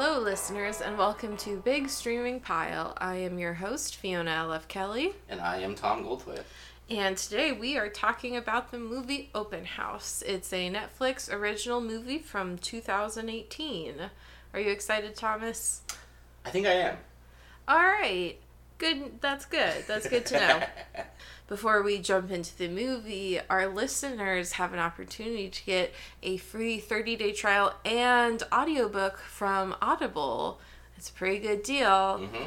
Hello, listeners, and welcome to Big Streaming Pile. I am your host, Fiona L.F. Kelly, And I am Tom Goldthwait. and today we are talking about the movie Open House. It's a Netflix original movie from 2018. Are you excited, Thomas? I think I am. All right. Good. That's good. That's good to know. Before we jump into the movie, our listeners have an opportunity to get a free 30 day trial and audiobook from Audible. It's a pretty good deal. hmm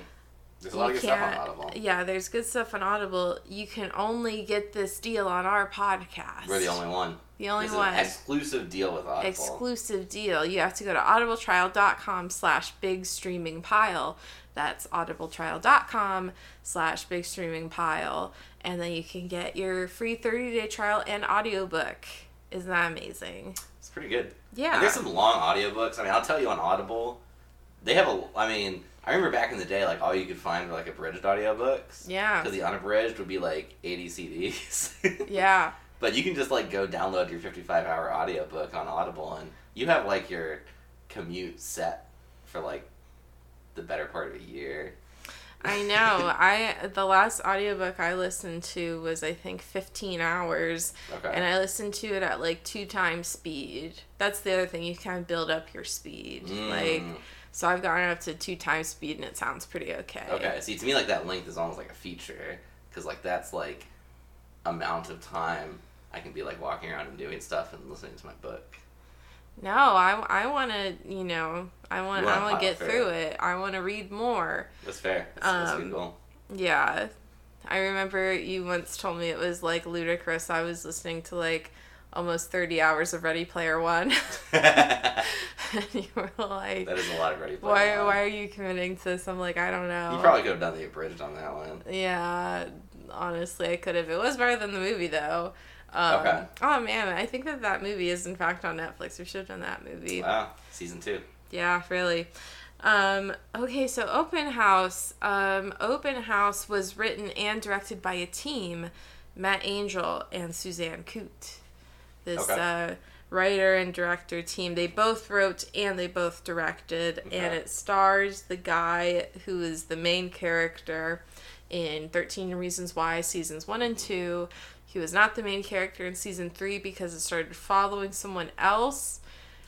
There's a lot of good stuff on Audible. Yeah, there's good stuff on Audible. You can only get this deal on our podcast. We're the only one. The only one. an exclusive deal with Audible. exclusive deal. You have to go to audibletrial.com slash big streaming pile. That's audibletrial.com slash big streaming pile. And then you can get your free 30 day trial and audiobook. Isn't that amazing? It's pretty good. Yeah. And there's some long audiobooks. I mean, I'll tell you on Audible, they have a. I mean, I remember back in the day, like all you could find were like abridged audiobooks. Yeah. Because the unabridged would be like 80 CDs. Yeah. But you can just like go download your 55 hour audiobook on Audible and you have like your commute set for like the better part of a year. I know. I the last audiobook I listened to was I think 15 hours Okay. and I listened to it at like two times speed. That's the other thing you kind of build up your speed. Like Mm. so I've gotten up to two times speed and it sounds pretty okay. Okay, see, to me, like that length is almost like a feature because like that's like amount of time I can be like walking around and doing stuff and listening to my book. No, I, I want to, you know, I want I want to get through it. I want to read more. That's fair. That's, Um. Yeah. I remember you once told me it was like ludicrous. I was listening to like almost 30 hours of Ready Player 1. and you were like, is a lot of ready. Player why, One. why are you committing to this? I'm like, I don't know. You probably could have done the abridged on that one. Yeah, honestly, I could have. It was better than the movie, though. Um, Okay. Oh man, I think that that movie is in fact on Netflix. We should have done that movie. Wow, season two. Yeah, really. Um, okay, so Open House. Um, Open House was written and directed by a team, Matt Angel and Suzanne Coote. This Okay. uh, writer and director team. They both wrote and they both directed, and it stars the guy who is the main character in 13 Reasons Why seasons 1 and 2. He was not the main character in season 3 because it started following someone else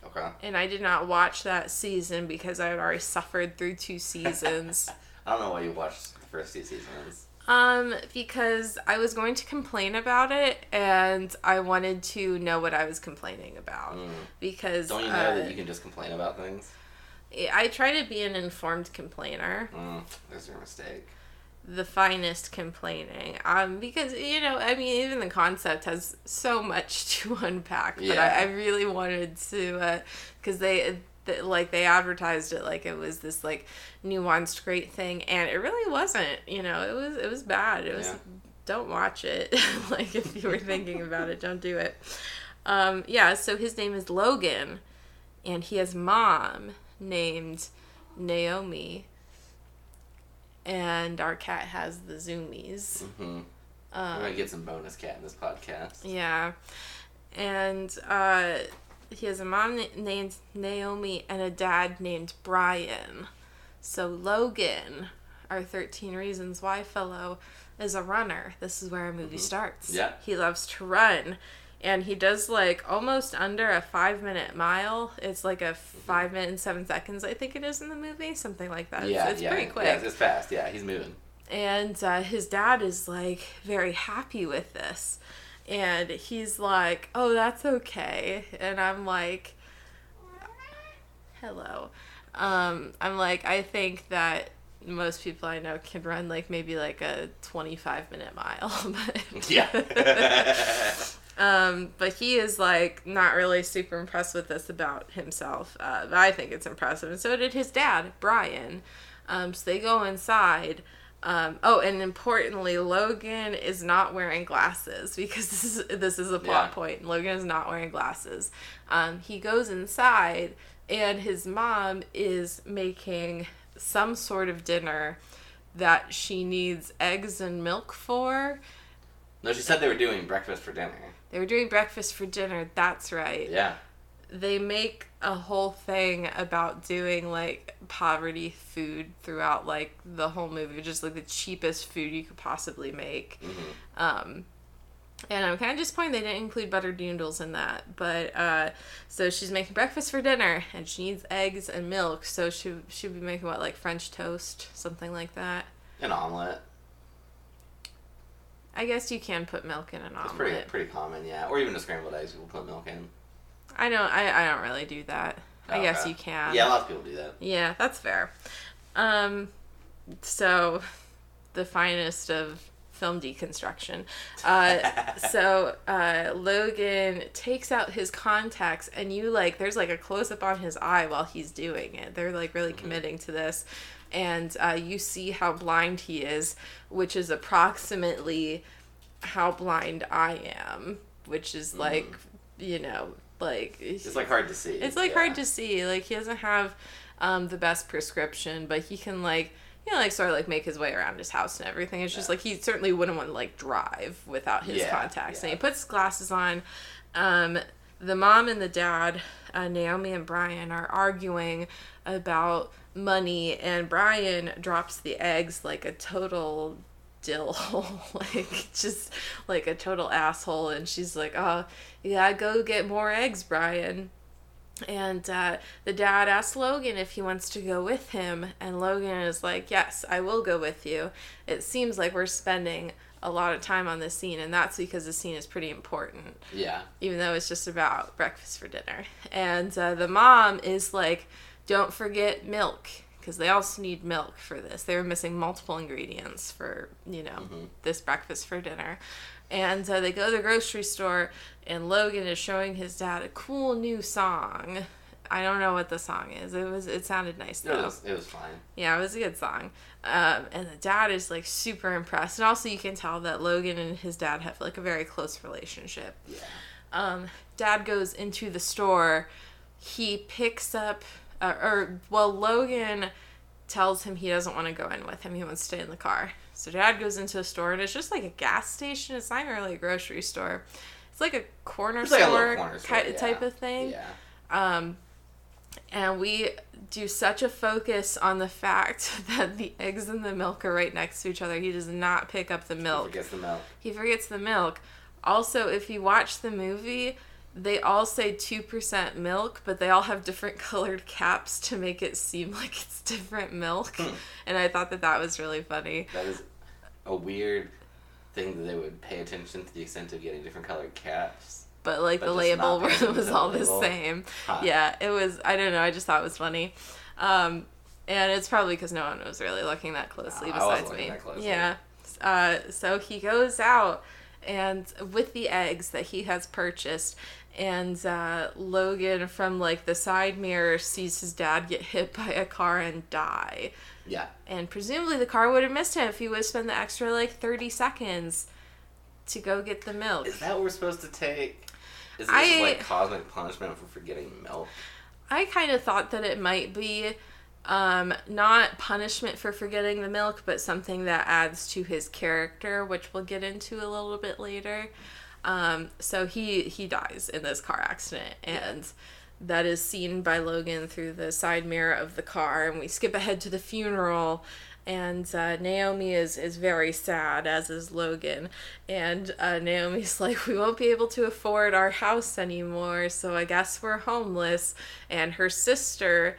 Okay. and I did not watch that season because I had already suffered through two seasons. I don't know why you watched the first two seasons. um, because I was going to complain about it and I wanted to know what I was complaining about. Mm. Because Don't you know uh, that you can just complain about things? I try to be an informed complainer, Mm, there's your mistake. The finest complaining. Um, because you know, I mean, even the concept has so much to unpack. But Yeah. I, I really wanted to, because they. th- Like they advertised it like it was this like nuanced great thing, and it really wasn't. You know, it was it was bad. It was Yeah. don't watch it. like if you were thinking about it, don't do it. Um, yeah. So his name is Logan, and he has mom named Naomi, and our cat has the zoomies. hmm We're Um, gonna get some bonus cat in this podcast. yeah, and uh, he has a mom na- named Naomi and a dad named Brian. So Logan, our thirteen reasons why fellow, is a runner. This is where our movie starts. Yeah. he loves to run. And he does like almost under a five minute mile. It's like a five minute and seven seconds, I think it is in the movie, something like that. It's- yeah, it's, yeah, pretty quick. Yeah, it's fast. Yeah, he's moving. and uh, his dad is like very happy with this and he's like oh that's okay and i'm like hello um i'm like i think that most people i know can run like maybe like a 25 minute mile but Yeah. um but he is like not really super impressed with this about himself uh, but i think it's impressive and so did his dad brian um so they go inside um, oh, and importantly, Logan is not wearing glasses because this is this is a plot Yeah. point. Logan is not wearing glasses. Um, he goes inside, and his mom is making some sort of dinner that she needs eggs and milk for. no, she said they were doing breakfast for dinner. They were doing breakfast for dinner. That's right. Yeah. they make a whole thing about doing like poverty food throughout like the whole movie, just like the cheapest food you could possibly make. hmm Um, and I'm kind of disappointed they didn't include buttered noodles in that. But uh, so she's making breakfast for dinner, and she needs eggs and milk. So she she'll be making what like French toast, something like that. An omelet. I guess you can put milk in an omelet. It's pretty pretty common, yeah. Or even a scrambled eggs, people put milk in. I don't. I, I don't really do that. I Oh, guess okay. you can. Yeah, a lot of people do that. Yeah, that's fair. Um, so the finest of film deconstruction. Uh, so uh, Logan takes out his contacts, and you like there's like a close up on his eye while he's doing it. They're like really committing to this, and uh, you see how blind he is, which is approximately how blind I am, which is like you know like It's like hard to see. it's like yeah. hard to see. Like he doesn't have um, the best prescription, but he can like you know like sort of like make his way around his house and everything. It's just Yeah. like he certainly wouldn't want to like drive without his Yeah, contacts. And he puts glasses on. Um, the mom and the dad, uh, Naomi and Brian, are arguing about money, and Brian drops the eggs like a total dill like just like a total asshole and she's like oh yeah go get more eggs brian and uh, the dad asks Logan if he wants to go with him, and Logan is like, Yes, I will go with you. It seems like we're spending a lot of time on this scene, and that's because the scene is pretty important, Yeah. even though it's just about breakfast for dinner. And uh, the mom is like, Don't forget milk, because they also need milk for this. They were missing multiple ingredients for, you know, Mhm. this breakfast for dinner. And uh, they go to the grocery store, and Logan is showing his dad a cool new song. I don't know what the song is. It was it sounded nice It was, it was fine. Yeah, it was a good song. Um, and the dad is like super impressed, and also you can tell that Logan and his dad have like a very close relationship. Yeah. Um, dad goes into the store. He picks up, uh, or well, Logan tells him he doesn't want to go in with him. He wants to stay in the car. So dad goes into a store, and it's just like a gas station. It's not really a grocery store. It's like a corner It's like a store, corner store, ki- yeah. type of thing. Yeah. Um, and we do such a focus on the fact that the eggs and the milk are right next to each other. He does not pick up the milk. He Forgets the milk. He forgets the milk. Also, if you watch the movie, they all say 2% milk, but they all have different colored caps to make it seem like it's different milk. Hmm. and I thought that that was really funny. That is a weird thing that they would pay attention to the extent of getting different colored caps. But like But the label was all the label. same. Huh. Yeah, it was. I don't know. I just thought it was funny. Um, and it's probably because no one was really looking that closely No, I wasn't besides looking me. that closely. Yeah. Uh, so he goes out and with the eggs that he has purchased, and uh, Logan from like the side mirror sees his dad get hit by a car and die. Yeah. And presumably the car would have missed him if he would have spent the extra like 30 seconds to go get the milk. Is that what we're supposed to take? Is this I- like cosmic punishment for forgetting milk? I kind of thought that it might be um, not punishment for forgetting the milk, but something that adds to his character, which we'll get into a little bit later. Um, so he he dies in this car accident, and that is seen by Logan through the side mirror of the car. And we skip ahead to the funeral, and uh, Naomi is is very sad, as is Logan. And uh, Naomi's like, "We won't be able to afford our house anymore, so I guess we're homeless." And her sister,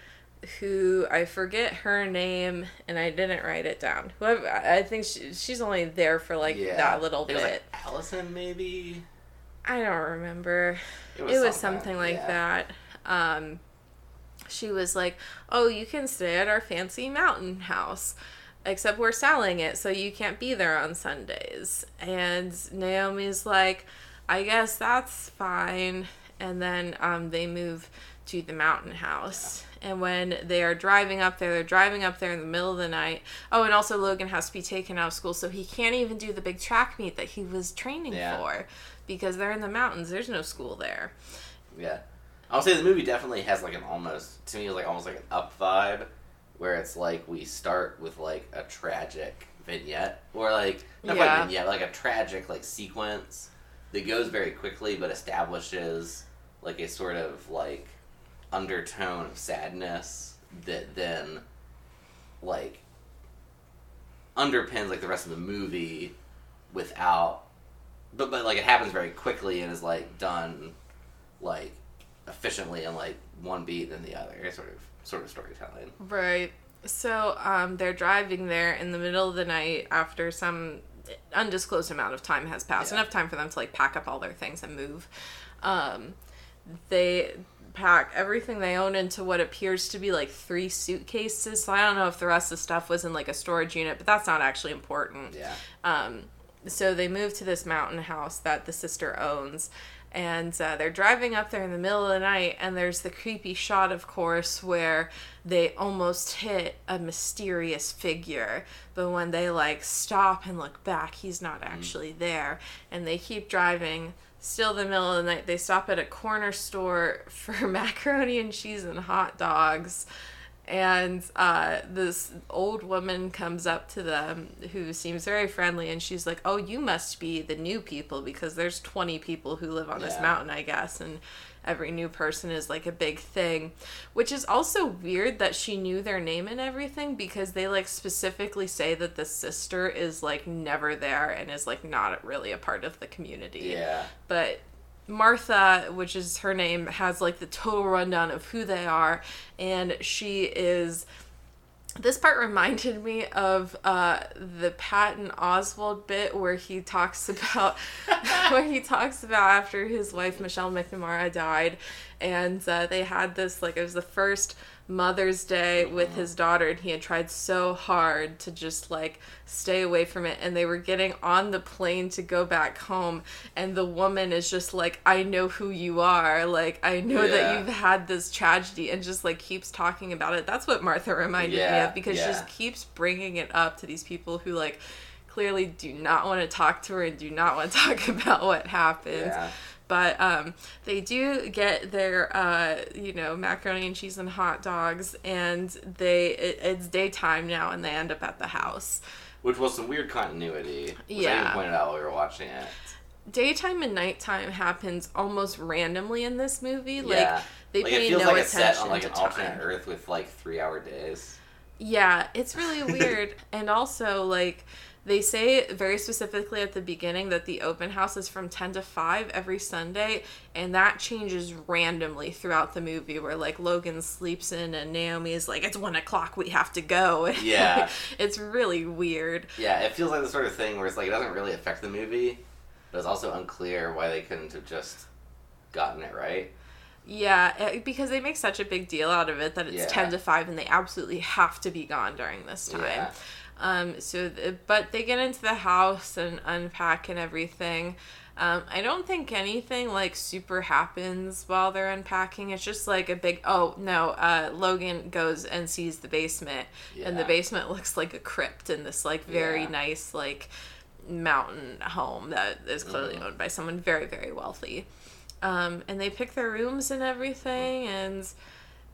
who I forget her name, and I didn't write it down. Whoever I think she, she's only there for like that little it bit. was like Allison, maybe. I don't remember. It It was, something like yeah. that. Um, she was like, "Oh, you can stay at our fancy mountain house, except we're selling it, so you can't be there on Sundays." And Naomi's like, "I guess that's fine." And then um, they move to the mountain house. And when they are driving up there, they're driving up there in the middle of the night. Oh, and also Logan has to be taken out of school, so he can't even do the big track meet that he was training Yeah. for because they're in the mountains. There's no school there. Yeah. I'll say the movie definitely has like an almost to me like almost like an up vibe where it's like we start with like a tragic vignette or like not Yeah. vignette, like a tragic like sequence that goes very quickly but establishes like a sort of like undertone of sadness that then like underpins like the rest of the movie without but but like it happens very quickly and is like done like efficiently in like one beat than the other sort of sort of storytelling Right. So um, they're driving there in the middle of the night after some undisclosed amount of time has passed. Yeah. Enough time for them to like pack up all their things and move. Um, they pack everything they own into what appears to be like three suitcases. So I don't know if the rest of the stuff was in like a storage unit, but that's not actually important. yeah Um, so they move to this mountain house that the sister owns. And uh, they're driving up there in the middle of the night, and there's the creepy shot, of course, where they almost hit a mysterious figure. But when they like stop and look back, he's not actually there. And they keep driving. Still, the middle of the night, they stop at a corner store for macaroni and cheese and hot dogs and uh, this old woman comes up to them who seems very friendly and she's like oh you must be the new people because there's 20 people who live on this Yeah. mountain i guess and every new person is like a big thing which is also weird that she knew their name and everything because they like specifically say that the sister is like never there and is like not really a part of the community yeah but Martha, which is her name, has like the total rundown of who they are, and she is. This part reminded me of uh, the Patton Oswalt bit where he talks about where he talks about after his wife Michelle McNamara died, and uh, they had this like it was the first Mother's Day with his daughter, and he had tried so hard to just like stay away from it. And they were getting on the plane to go back home, and the woman is just like, I know who you are. Like, I know that you've had this tragedy, and just like keeps talking about it. That's what Martha reminded me of because she just keeps bringing it up to these people who like clearly do not want to talk to her and do not want to talk about what happened yeah but um, they do get their uh, you know macaroni and cheese and hot dogs and they it, it's daytime now and they end up at the house. Which was some weird continuity. Which I Yeah. even pointed out while we were watching it. Daytime and nighttime happens almost randomly in this movie. Like yeah they like pay it feels no like it's attention set on like an alternate earth with like three hour days. Yeah, it's really weird. and also, like, they say very specifically at the beginning that the open house is from 10 to 5 every Sunday, and that changes randomly throughout the movie where, like, Logan sleeps in and Naomi's like, it's 1 o'clock, we have to go. Yeah. it's really weird. Yeah, it feels like the sort of thing where it's like it doesn't really affect the movie, but it's also unclear why they couldn't have just gotten it right. Yeah, eh, because they make such a big deal out of it that it's Yeah. 10 to 5 and they absolutely have to be gone during this time. Yeah. Um, so, th- but they get into the house and unpack and everything. Um, I don't think anything like super happens while they're unpacking. It's just like a big, oh no, uh, Logan goes and sees the basement, and the basement looks like a crypt in this like very Yeah. nice, like mountain home that is clearly Mhm. owned by someone very, very wealthy. Um, and they pick their rooms and everything, and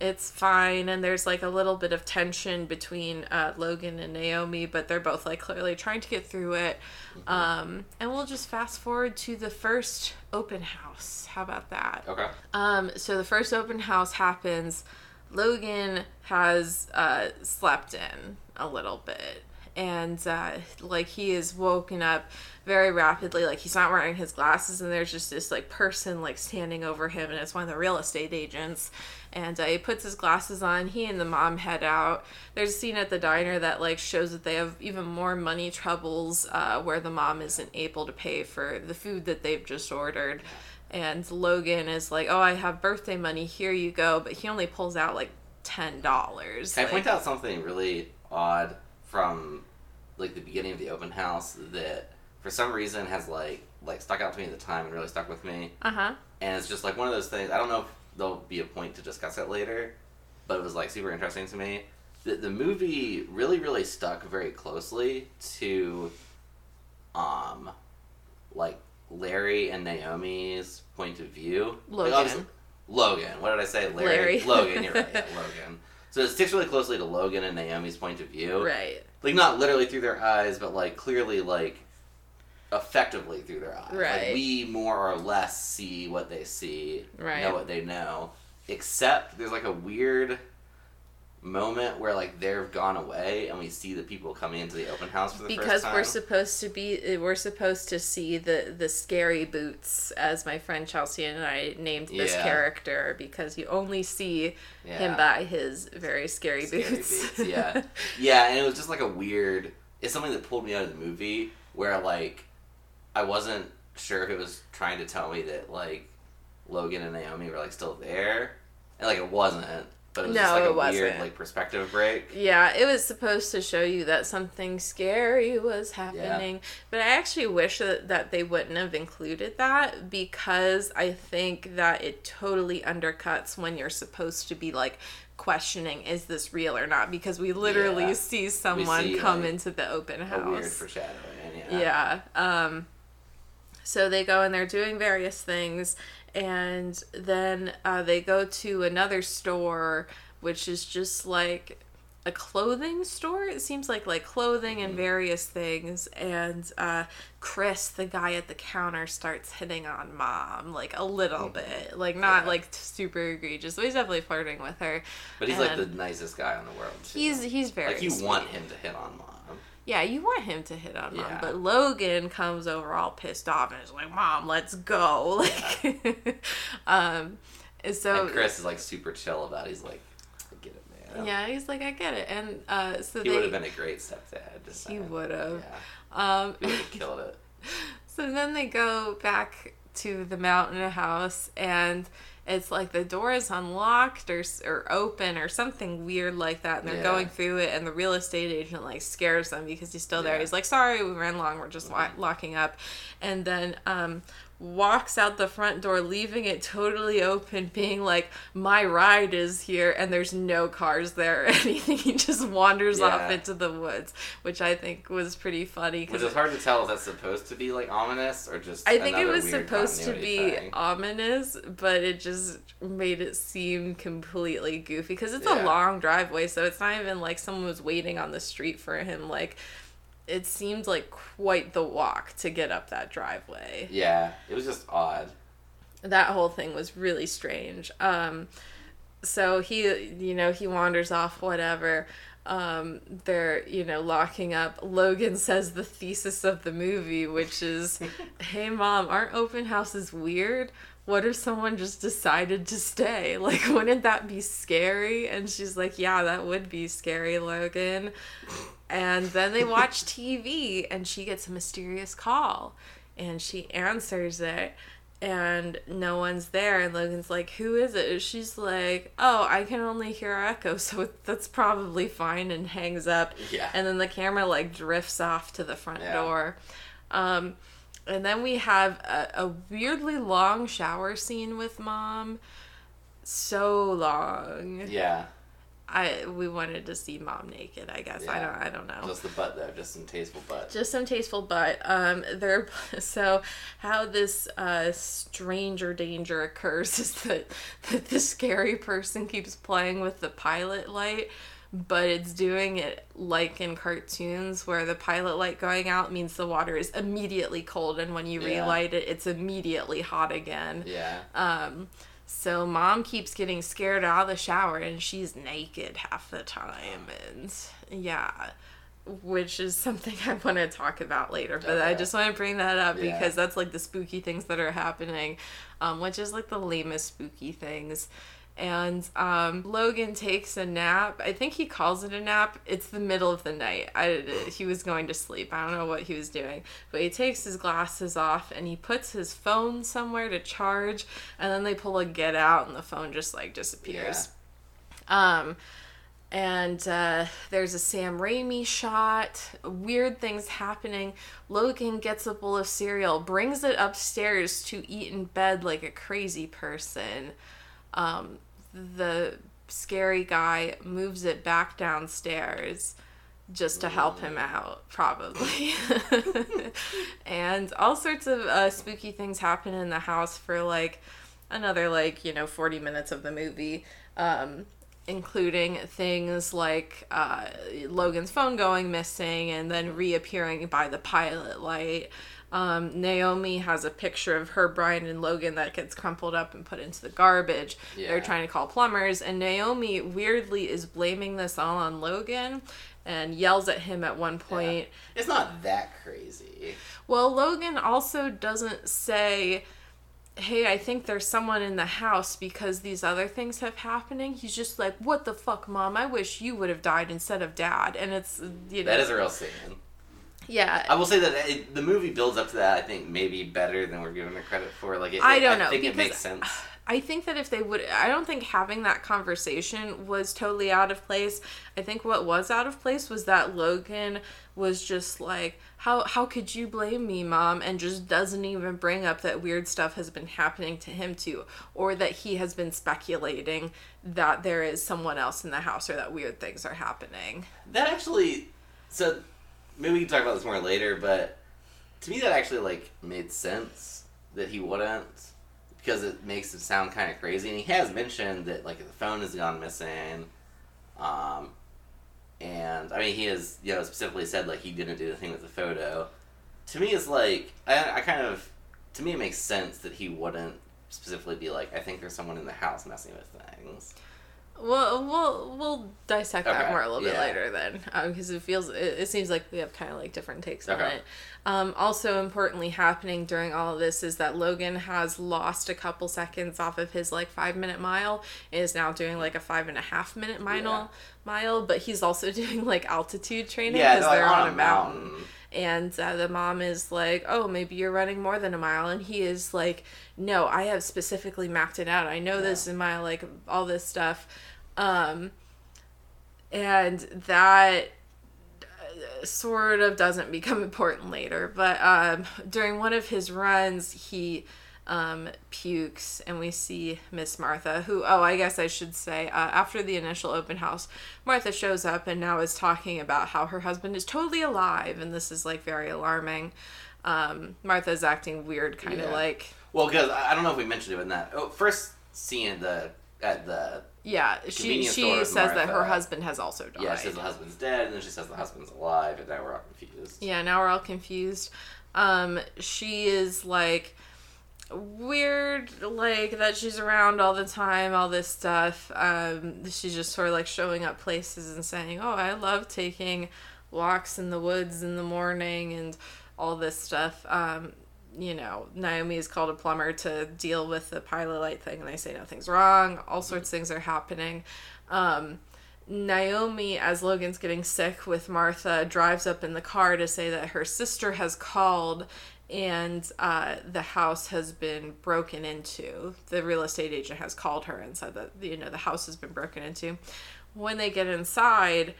it's fine. And there's like a little bit of tension between uh, Logan and Naomi, but they're both like clearly trying to get through it. Um, and we'll just fast forward to the first open house. How about that? Okay. Um, so the first open house happens. Logan has uh, slept in a little bit. And uh, like he is woken up very rapidly. Like he's not wearing his glasses, and there's just this like person like standing over him, and it's one of the real estate agents. And uh, he puts his glasses on. He and the mom head out. There's a scene at the diner that like shows that they have even more money troubles, uh, where the mom isn't able to pay for the food that they've just ordered and Logan is like, "Oh, I have birthday money. Here you go." But he only pulls out like ten dollars. Can I point out something really odd from like the beginning of the open house that for some reason has like like stuck out to me at the time and really stuck with me. Uh huh. And it's just like one of those things. I don't know if there'll be a point to discuss it later, but it was like super interesting to me. The, the movie really, really stuck very closely to, um, like Larry and Naomi's point of view. Logan. obviously- Logan. What did I say? Larry. Larry. Logan. You're right. Yeah, Logan. So it sticks really closely to Logan and Naomi's point of view Right. like not literally through their eyes, but like clearly like effectively through their eyes. Right. Like we more or less see what they see, Right. know what they know. Except there's like a weird moment where like they've gone away and we see the people coming into the open house for the because first time. we're supposed to be eh, we're supposed to see the the scary boots as my friend Chelsea and I named this Yeah. character because you only see him by his very scary, Scary boots. boots, yeah. yeah, and it was just like a weird. It's something that pulled me out of the movie where like I wasn't sure if it was trying to tell me that like Logan and Naomi were like still there, and like it wasn't. But it was No, just like a it weird wasn't. like perspective break. Yeah, it was supposed to show you that something scary was happening. But I actually wish that, that they wouldn't have included that because I think that it totally undercuts when you're supposed to be like questioning is this real or not because we literally Yeah. see someone see, come like, into the open A weird house. foreshadowing. Yeah. Yeah. Um, so they go and they're doing various things, and then uh, they go to another store, which is just like a clothing store. It seems like like clothing and various things. And uh, Chris, the guy at the counter, starts hitting on mom like a little bit, like not Yeah. like super egregious. But he's definitely flirting with her. But he's like the nicest guy in the world. Too. He's he's very like you sweet. want him to hit on mom. Yeah, you want him to hit on mom, Yeah. but Logan comes over all pissed off and is like, "Mom, let's go!" Like, um, and so and Chris is like super chill about. it. He's like, I get it, man. yeah, he's like, "I get it," and uh, so He would have been a great stepdad. Just he would have. Yeah, Um, he would have killed it. so then they go back to the mountain house and. It's like the door is unlocked or or open or something weird like that, and they're Yeah. going through it, and the real estate agent like scares them because he's still there. Yeah. He's like, "Sorry, we ran long. We're just lo- locking up," and then um, walks out the front door, leaving it totally open, being like, "My ride is here," and there's no cars there or anything. He just wanders off into the woods, which I think was pretty funny Which because is hard to tell if that's supposed to be like ominous or just. I think it was supposed to be thing. ominous, but it just made it seem completely goofy because it's a long driveway, so it's not even like someone was waiting on the street for him. Like, it seemed like quite the walk to get up that driveway. Yeah, it was just odd. That whole thing was really strange. Um, so he, you know, he wanders off, whatever. Um, they're, you know, locking up. Logan says the thesis of the movie, which is, hey, mom, aren't open houses weird? What if someone just decided to stay? Like, wouldn't that be scary? And she's like, yeah, that would be scary, Logan. And then they watch TV, and she gets a mysterious call, and she answers it and no one's there and logan's like who is it And she's like oh i can only hear echo so that's probably fine and hangs up Yeah. and then the camera like drifts off to the front Yeah. door um and then we have a, a weirdly long shower scene with mom. So long. Yeah, i we wanted to see mom naked i guess. I don't i don't know. Just the butt though, just some tasteful butt. just some tasteful butt. Um, there. So how this uh, stranger danger occurs is that that the scary person keeps playing with the pilot light, but it's doing it like in cartoons where the pilot light going out means the water is immediately cold, and when you Yeah. relight it, it's immediately hot again. Yeah, Um, so mom keeps getting scared out of the shower and she's naked half the time and yeah, which is something I want to talk about later, but I just want to bring that up Yeah. because that's like the spooky things that are happening, um, which is like the lamest spooky things. And um, Logan takes a nap. I think he calls it a nap. It's the middle of the night. I, he was going to sleep. I don't know what he was doing. But he takes his glasses off and he puts his phone somewhere to charge. And then they pull a get out and the phone just like disappears. Um, and uh, there's a Sam Raimi shot. Weird things happening. Logan gets a bowl of cereal, brings it upstairs to eat in bed like a crazy person. Um, the scary guy moves it back downstairs just to help him out, probably. and all sorts of uh, spooky things happen in the house for like another, like, you know, 40 minutes of the movie. Um, including things like uh, Logan's phone going missing and then reappearing by the pilot light. Um, Naomi has a picture of her, Brian, and Logan that gets crumpled up and put into the garbage. They're trying to call plumbers, and Naomi weirdly is blaming this all on Logan and yells at him at one point. It's not that crazy. Well, Logan also doesn't say, "Hey, I think there's someone in the house because these other things have happening." He's just like, "What the fuck, mom? I wish you would have died instead of dad." And it's you know, That is a real scene. Yeah. I will say that it, the movie builds up to that. I think maybe better than we're giving it credit for. Like, it, I don't know, I think it makes sense. I think that if they would, I don't think having that conversation was totally out of place. I think what was out of place was that Logan was just like, "How how could you blame me, mom?" and just doesn't even bring up that weird stuff has been happening to him too, or that he has been speculating that there is someone else in the house or that weird things are happening. That actually, so maybe we can talk about this more later. But to me, that actually like made sense that he wouldn't because it makes it sound kind of crazy. And he has mentioned that like the phone has gone missing. Um, and I mean, he has you know specifically said like he didn't do the thing with the photo. To me, it's like I, I kind of to me it makes sense that he wouldn't specifically be like I think there's someone in the house messing with things. Well, we'll we'll dissect that more a little bit yeah. later then, because it feels it, it seems like we have kind of like different takes on it. Um, also, importantly, happening during all of this is that Logan has lost a couple seconds off of his like five minute mile and is now doing like a five and a half minute mile Yeah. mile, but he's also doing like altitude training Yeah, because they're, they're, like, on, a mountain. And uh, the mom is like, "Oh, maybe you're running more than a mile," and he is like, "No, I have specifically mapped it out. I know this in my like all this stuff." Um, and that uh, sort of doesn't become important later. But um, during one of his runs, he um, pukes, and we see Miss Martha, who, oh, I guess I should say, uh, after the initial open house, Martha shows up and now is talking about how her husband is totally alive, and this is like very alarming. Um, Martha's acting weird, kind of Yeah. like, Well, because I don't know if we mentioned it in that oh, first scene the at the yeah, she she says that her husband has also died. yeah, she says the husband's dead, and then she says the husband's alive, and now we're all confused. Yeah, now we're all confused. Um, she is like weird, like that she's around all the time, all this stuff. Um, she's just sort of like showing up places and saying, "Oh, I love taking walks in the woods in the morning and all this stuff." Um, you know, Naomi is called a plumber to deal with the pilot light thing, and they say nothing's wrong. All sorts of things are happening. Um, Naomi, as Logan's getting sick with Martha, drives up in the car to say that her sister has called and uh, the house has been broken into. The real estate agent has called her and said that you know the house has been broken into. When they get inside,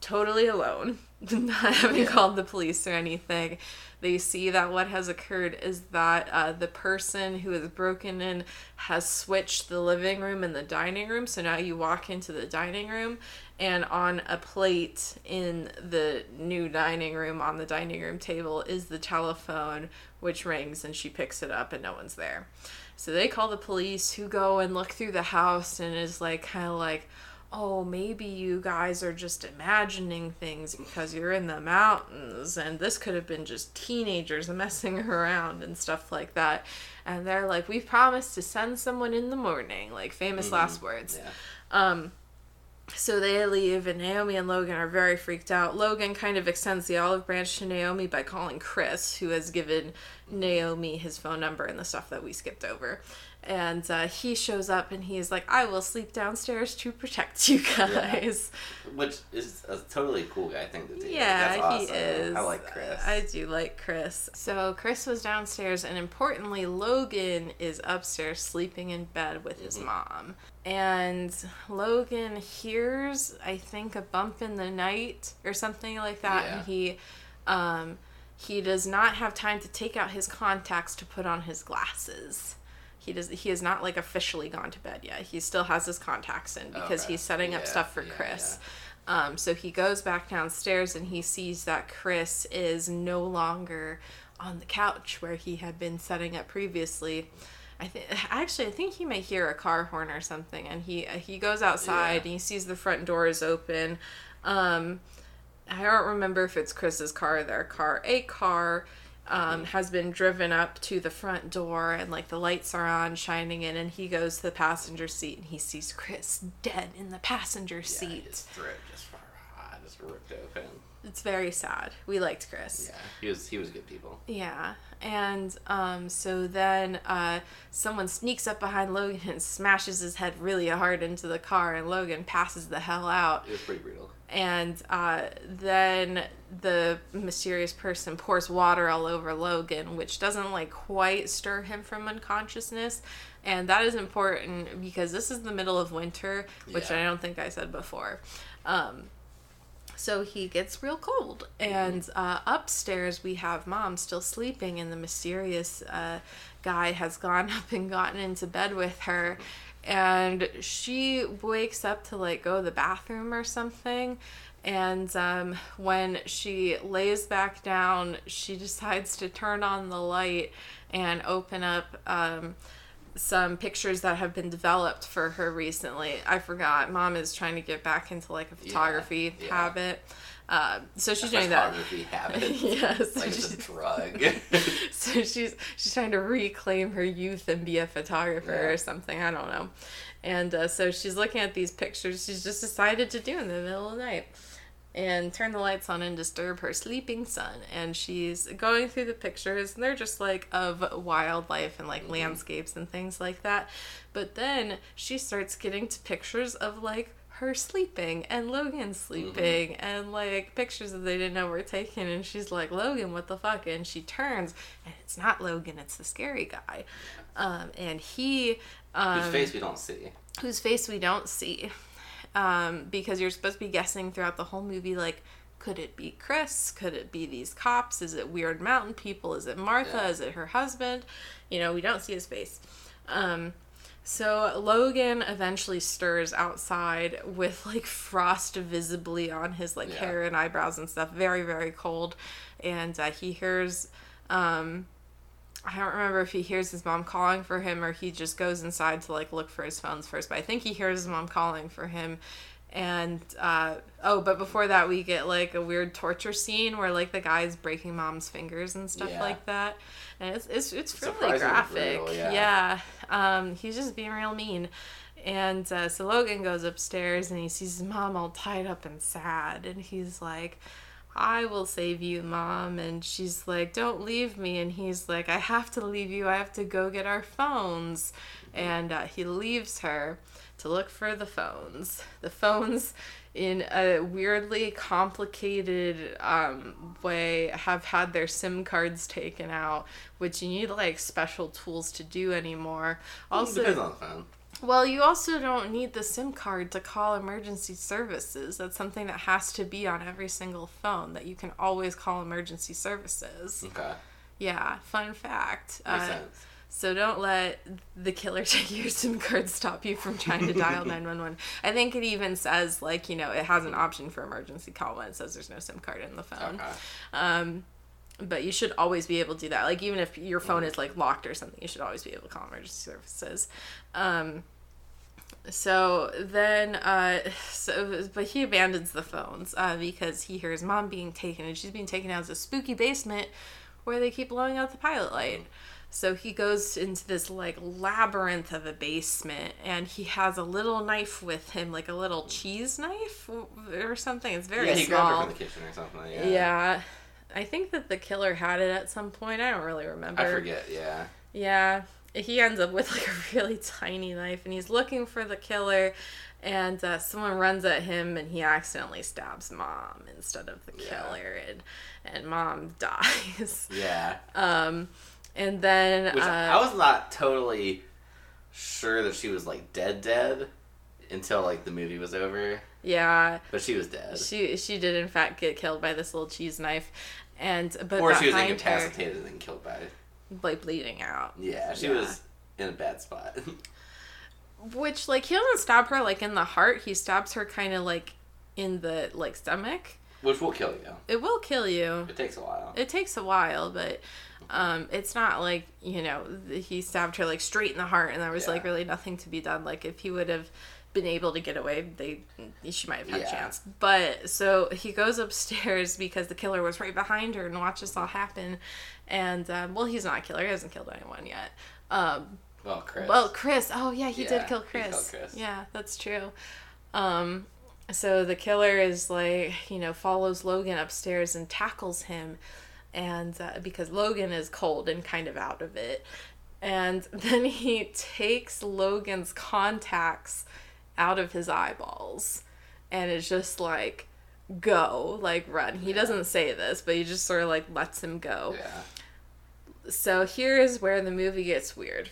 totally alone, not having called the police or anything, they see that what has occurred is that uh, the person who has broken in has switched the living room and the dining room. So now you walk into the dining room, and on a plate in the new dining room, on the dining room table, is the telephone, which rings, and she picks it up, and no one's there. So they call the police, who go and look through the house, and is like, kind of like, oh, maybe you guys are just imagining things because you're in the mountains, and this could have been just teenagers messing around and stuff like that. And they're like, we promised to send someone in the morning, like famous last words. Yeah. Um, so they leave, and Naomi and Logan are very freaked out. Logan kind of extends the olive branch to Naomi by calling Chris, who has given Naomi his phone number and the stuff that we skipped over. And uh, he shows up and he's like, I will sleep downstairs to protect you guys. Which is a totally cool guy thing to do. Yeah, That's awesome. he is. I like Chris. I do like Chris. So Chris was downstairs, and importantly, Logan is upstairs sleeping in bed with his Mm-hmm. mom. And Logan hears, I think, a bump in the night or something like that, Yeah. and he, um, he does not have time to take out his contacts to put on his glasses. He does. He has not like officially gone to bed yet. He still has his contacts in because Okay. he's setting up stuff for yeah, Chris. Um, so he goes back downstairs and he sees that Chris is no longer on the couch where he had been setting up previously. I think actually I think he may hear a car horn or something, and he he goes outside Yeah. and he sees the front door is open. Um, I don't remember if it's Chris's car or their car. A car um, has been driven up to the front door and like the lights are on shining in and he goes to the passenger seat and he sees chris dead in the passenger Yeah, seat his throat just, just ripped open. it's very sad we liked chris Yeah, he was he was good people. Yeah. And um, so then uh, someone sneaks up behind Logan and smashes his head really hard into the car, and Logan passes the hell out. It was pretty brutal. And uh, then the mysterious person pours water all over Logan, which doesn't like quite stir him from unconsciousness. And that is important because this is the middle of winter, which Yeah. I don't think I said before. Um, so he gets real cold. And uh, upstairs, we have mom still sleeping, and the mysterious uh, guy has gone up and gotten into bed with her. And she wakes up to like go to the bathroom or something. And um, when she lays back down, she decides to turn on the light and open up. Um, some pictures that have been developed for her recently. I forgot. Mom is trying to get back into like a photography yeah. habit. Uh, so she's doing that. Photography habit. yes. like she's- it's a drug. so she's she's trying to reclaim her youth and be a photographer Yeah. or something. I don't know. And uh, so she's looking at these pictures. She's just decided to do in the middle of the night and turn the lights on and disturb her sleeping son. And she's going through the pictures, and they're just like of wildlife and like landscapes and things like that. But then she starts getting to pictures of like her sleeping and Logan sleeping and like pictures that they didn't know were taken. And she's like, Logan, what the fuck? And she turns, and it's not Logan, it's the scary guy. Um, and he. Um, Whose face we don't see. whose face we don't see um, because you're supposed to be guessing throughout the whole movie like could it be chris could it be these cops is it weird mountain people is it martha Yeah. is it her husband you know we don't see his face um, so logan eventually stirs outside with like frost visibly on his like Yeah. hair and eyebrows and stuff very very cold and uh, he hears um, I don't remember if he hears his mom calling for him or he just goes inside to like look for his phones first. But I think he hears his mom calling for him. And uh, oh, but before that, we get like a weird torture scene where like the guy's breaking mom's fingers and stuff Yeah. like that. And it's it's it's really graphic. brutal, yeah. yeah. Um, he's just being real mean. And uh, so Logan goes upstairs and he sees his mom all tied up and sad. And he's like, I will save you, mom. And she's like, Don't leave me. And he's like, I have to leave you. I have to go get our phones. And uh, he leaves her to look for the phones. The phones, in a weirdly complicated um, way, have had their SIM cards taken out, which you need like special tools to do anymore. Also, Depends on the phone. well, you also don't need the SIM card to call emergency services. That's something that has to be on every single phone that you can always call emergency services. Okay. Yeah, fun fact. Makes Uh, sense. So don't let the killer take your SIM card stop you from trying to dial 911. I think it even says like, you know, it has an option for emergency call when it says there's no SIM card in the phone. Okay. Um, but you should always be able to do that. Like even if your phone is like locked or something, you should always be able to call emergency services. Um, so then, uh, so but he abandons the phones uh, because he hears mom being taken, and she's being taken out to a spooky basement where they keep blowing out the pilot light. So he goes into this like labyrinth of a basement, and he has a little knife with him, like a little cheese knife or something. It's very Yeah, he small. grabbed her from the kitchen or something. Yeah. Yeah. I think that the killer had it at some point. I don't really remember. I forget. Yeah. Yeah. He ends up with like a really tiny knife and he's looking for the killer and uh, someone runs at him and he accidentally stabs mom instead of the Yeah. killer and and mom dies. Yeah. Um and then Which uh, I was not totally sure that she was like dead, dead until like the movie was over. yeah, But she was dead. she she did in fact get killed by this little cheese knife and but or she was behind her, incapacitated and killed by. like bleeding out. Yeah, she Yeah. was in a bad spot. Which like he doesn't stab her like in the heart. He stabs her kind of like in the like stomach. Which will kill you. It will kill you. It takes a while. It takes a while, but um, it's not like you know he stabbed her like straight in the heart, and there was like really nothing to be done. Like if he would have been able to get away. They she might have had Yeah. a chance. But so he goes upstairs because the killer was right behind her and watched this all happen. And um, well, he's not a killer. He hasn't killed anyone yet. Um, Well, Chris. well, Chris. Oh yeah, he Yeah, did kill Chris. Chris. Yeah, that's true. Um, so the killer is like, you know, follows Logan upstairs and tackles him, and uh, because Logan is cold and kind of out of it, and then he takes Logan's contacts out of his eyeballs, and it's just like, go, like run. He doesn't say this, but he just sort of like lets him go. yeah. So here is where the movie gets weird.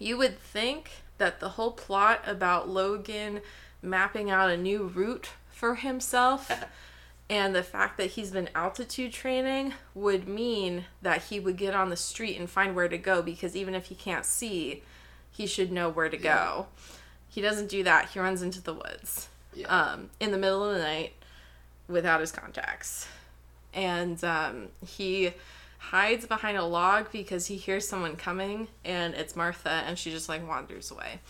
You would think that the whole plot about Logan mapping out a new route for himself and the fact that he's been altitude training would mean that he would get on the street and find where to go because even if he can't see, he should know where to go. He doesn't do that. He runs into the woods Yeah. um, in the middle of the night without his contacts. And um, he hides behind a log because he hears someone coming and it's Martha and she just like wanders away.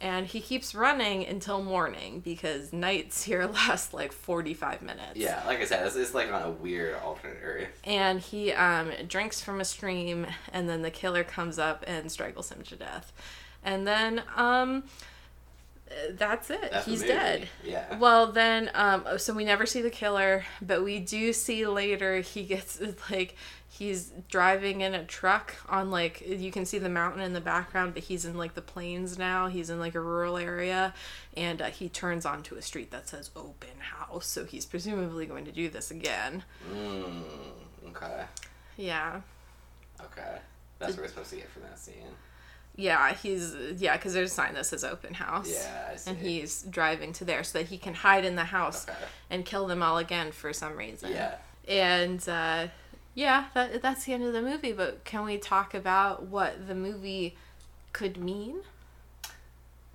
And he keeps running until morning because nights here last like 45 minutes. yeah, like I said, it's, it's like on a weird alternate Earth. And he um, drinks from a stream and then the killer comes up and strangles him to death. And then um, that's it. That's He's dead. Yeah. Well, then, um, so we never see the killer, but we do see later he gets like he's driving in a truck on like you can see the mountain in the background, but he's in like the plains now. He's in like a rural area, and uh, he turns onto a street that says "open house." So he's presumably going to do this again. Mm, okay. Yeah, Okay. That's what we're supposed to get from that scene. Yeah, he's yeah because there's a sign that says "open house." Yeah, I see. And he's driving to there so that he can hide in the house Okay. and kill them all again for some reason. Yeah. And uh, yeah, that that's the end of the movie. But can we talk about what the movie could mean,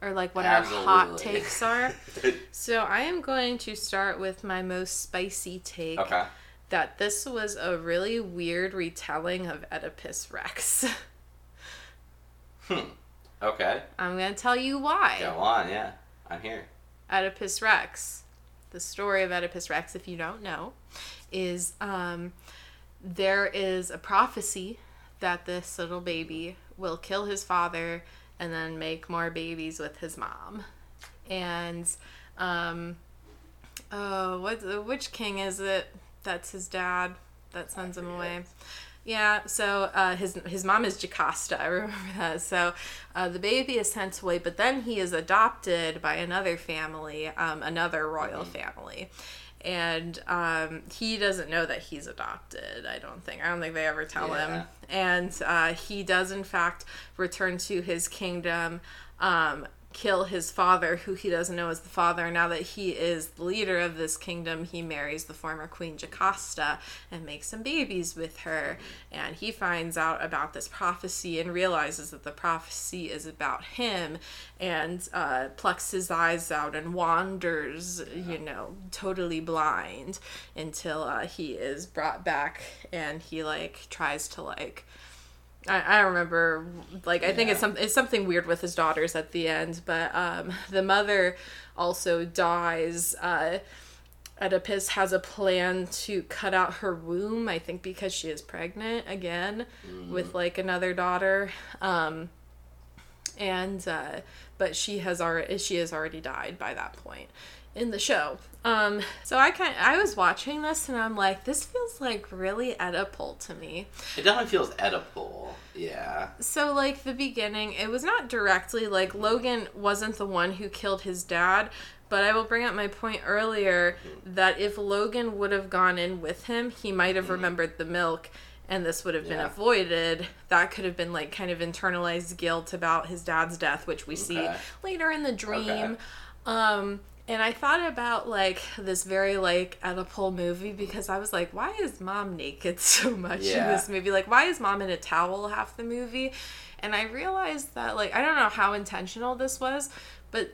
or like what our hot takes are? so I am going to start with my most spicy take. okay. That this was a really weird retelling of Oedipus Rex. Hmm. Okay. I'm gonna tell you why. Go on, yeah. I'm here. Oedipus Rex. The story of Oedipus Rex, if you don't know, is um, there is a prophecy that this little baby will kill his father and then make more babies with his mom. And um, oh, what which king is it? That's his dad that sends him away. Yeah, so uh, his his mom is Jocasta. I remember that. So uh, the baby is sent away, but then he is adopted by another family, um, another royal family, and um, he doesn't know that he's adopted. I don't think. I don't think they ever tell Yeah. him. And uh, he does, in fact, return to his kingdom. Um, kill his father, who he doesn't know is the father. Now that he is the leader of this kingdom, he marries the former queen Jocasta and makes some babies with her. And he finds out about this prophecy and realizes that the prophecy is about him and uh, plucks his eyes out and wanders, you know, totally blind until uh, he is brought back and he like tries to like I, I remember like I think it's some it's something weird with his daughters at the end, but um the mother also dies. Uh Oedipus has a plan to cut out her womb, I think because she is pregnant again with like another daughter. Um and uh but she has already she has already died by that point in the show. Um so I kind I was watching this and I'm like this feels like really Oedipal to me. It definitely feels Oedipal. Yeah. So, like, the beginning, it was not directly like Logan wasn't the one who killed his dad, but I will bring up my point earlier that if Logan would have gone in with him, he might have remembered the milk and this would have been Yeah. avoided. That could have been like kind of internalized guilt about his dad's death, which we see later in the dream. Okay. Um, and I thought about like this very like Oedipal movie because I was like, why is mom naked so much in this movie? Like, why is mom in a towel half the movie? And I realized that like I don't know how intentional this was, but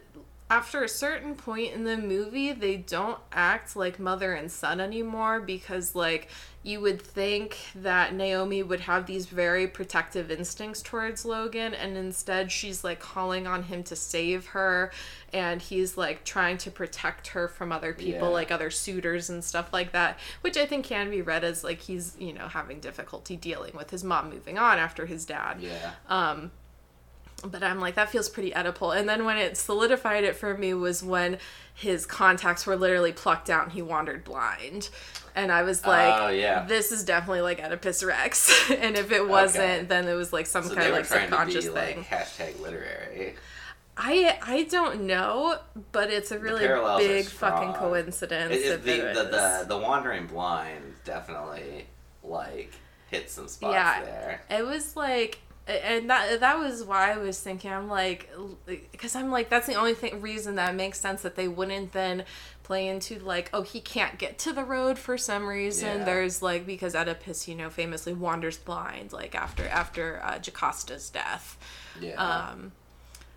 after a certain point in the movie, they don't act like mother and son anymore because, like, you would think that Naomi would have these very protective instincts towards Logan, and instead she's like calling on him to save her, and he's like trying to protect her from other people, Yeah. like other suitors and stuff like that, which I think can be read as like he's, you know, having difficulty dealing with his mom moving on after his dad Yeah. Um, but I'm like, that feels pretty Oedipal. And then when it solidified it for me was when his contacts were literally plucked out and he wandered blind. And I was like, Oh, yeah. this is definitely like Oedipus Rex. and if it wasn't, Okay. then it was like some so kind of like subconscious be thing. like hashtag literary. I I don't know, but it's a really big fucking coincidence. It, it, the, it the, the the wandering blind definitely like hit some spots Yeah. there. It was like, and that that was why I was thinking. I'm like, because I'm like, that's the only thing reason that makes sense that they wouldn't then play into like, oh, he can't get to the road for some reason. Yeah. There's like because Oedipus, you know, famously wanders blind, like after after uh, Jocasta's death. Yeah. Um,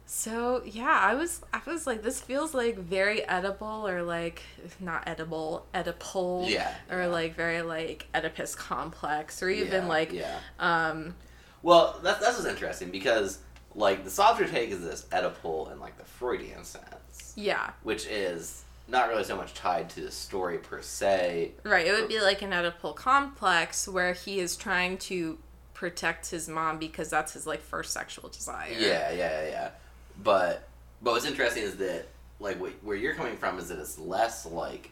so yeah, I was I was like, this feels like very edible or like not edible, Oedipal. Yeah, Or yeah. like very like Oedipus complex, or even Yeah, like yeah. um Well, that's that's what's interesting because like the softer take is this Oedipal and like the Freudian sense, yeah. which is not really so much tied to the story per se. Right. It would be like an Oedipal complex where he is trying to protect his mom because that's his like first sexual desire. Yeah, yeah, yeah, yeah. But but what's interesting is that like wh- where you're coming from is that it's less like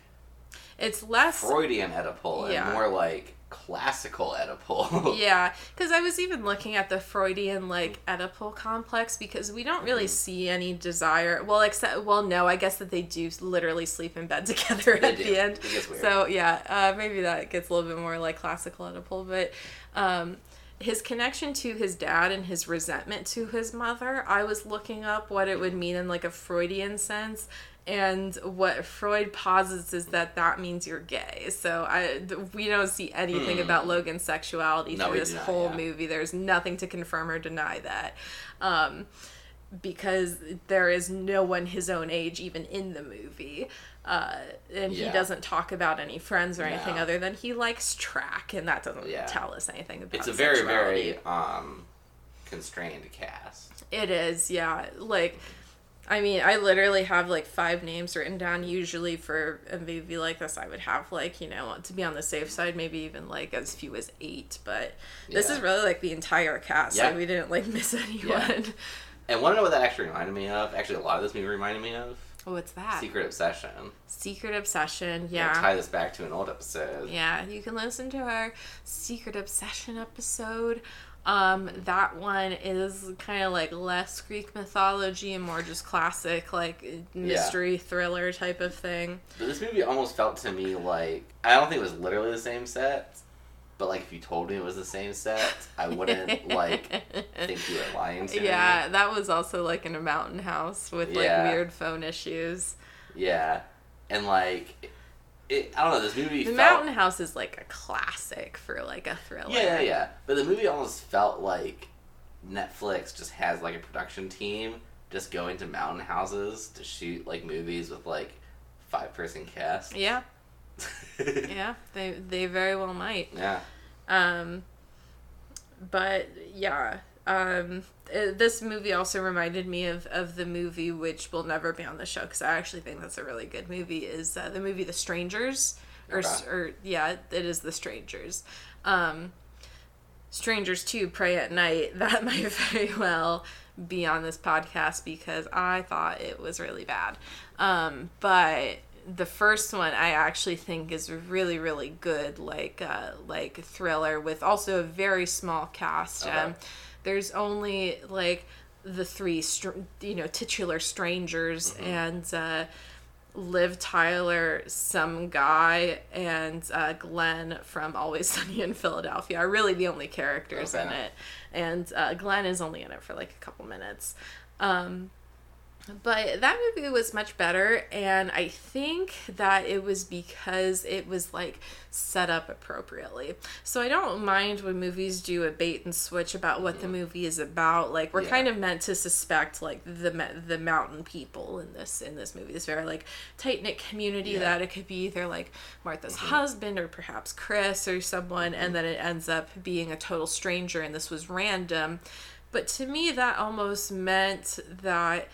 It's less Freudian Oedipal Yeah. and more like classical Oedipal. Yeah, because I was even looking at the Freudian like Oedipal complex because we don't really Mhm. see any desire. Well, except well, no, I guess that they do literally sleep in bed together They at do. the end. It gets weird. So yeah, uh, maybe that gets a little bit more like classical Oedipal, but um, his connection to his dad and his resentment to his mother. I was looking up what it would mean in like a Freudian sense. And what Freud posits is that that means you're gay. So I, we don't see anything Hmm. about Logan's sexuality No, through this not, whole yeah. movie. There's nothing to confirm or deny that. Um, because there is no one his own age even in the movie. Uh, and he doesn't talk about any friends or anything No. other than he likes track, and that doesn't Yeah. tell us anything about it. It's a very, sexuality. very um constrained cast. It is, yeah. Like, I mean, I literally have like five names written down. Usually for a movie like this, I would have like, you know, to be on the safe side, maybe even like as few as eight. But this Yeah. is really like the entire cast. Yeah. Like, we didn't like miss anyone. And want to know what that actually reminded me of? Actually, a lot of this movie reminded me of Oh What's that? Secret Obsession. Secret Obsession. Yeah. tie this back to an old episode. Yeah, you can listen to our Secret Obsession episode. Um, that one is kind of like less Greek mythology and more just classic, like mystery thriller type of thing. But this movie almost felt to me like I don't think it was literally the same set, but like if you told me it was the same set, I wouldn't like think you were lying to me. Yeah, that was also like in a mountain house with like Yeah. weird phone issues. Yeah, and like it, I don't know. This movie The felt mountain house is like a classic for like a thriller. yeah, yeah, yeah. But the movie almost felt like Netflix just has like a production team just going to mountain houses to shoot like movies with like five person cast. Yeah, yeah, they they very well might. yeah. Um, but yeah, um, uh, this movie also reminded me of, of the movie which will never be on the show because I actually think that's a really good movie. Is uh, the movie The Strangers or Okay. or yeah, it is The Strangers. Um, Strangers Two Prey at Night. That might very well be on this podcast because I thought it was really bad. Um, but the first one I actually think is really really good, like uh, like thriller with also a very small cast. Okay. Um, there's only like the three str- you know titular strangers Mm-hmm. and. Uh, Liv Tyler, some guy, and uh, Glenn from Always Sunny in Philadelphia are really the only characters in it. And uh, Glenn is only in it for like a couple minutes. Um, But that movie was much better, and I think that it was because it was like set up appropriately. So I don't mind when movies do a bait and switch about what the movie is about. Like we're Yeah. kind of meant to suspect like the the mountain people in this in this movie. This very like tight knit community Yeah. that it could be either like Martha's mm-hmm. husband or perhaps Chris or someone, and mm-hmm. then it ends up being a total stranger, and this was random. But to me, that almost meant that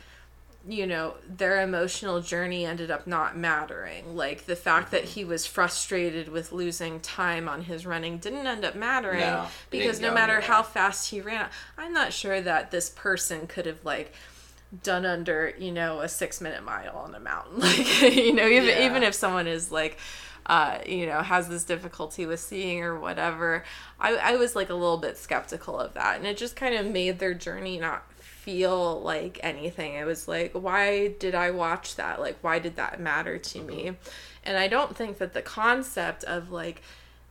you know, their emotional journey ended up not mattering. Like the fact that he was frustrated with losing time on his running didn't end up mattering No, because no matter anywhere. how fast he ran, I'm not sure that this person could have like done under, you know, a 6 minute mile on a mountain. Like, you know, even Yeah. even if someone is like uh, you know, has this difficulty with seeing or whatever. I, I was like a little bit skeptical of that. And it just kind of made their journey not feel like anything. It was like, why did I watch that? Like, why did that matter to me? And I don't think that the concept of like,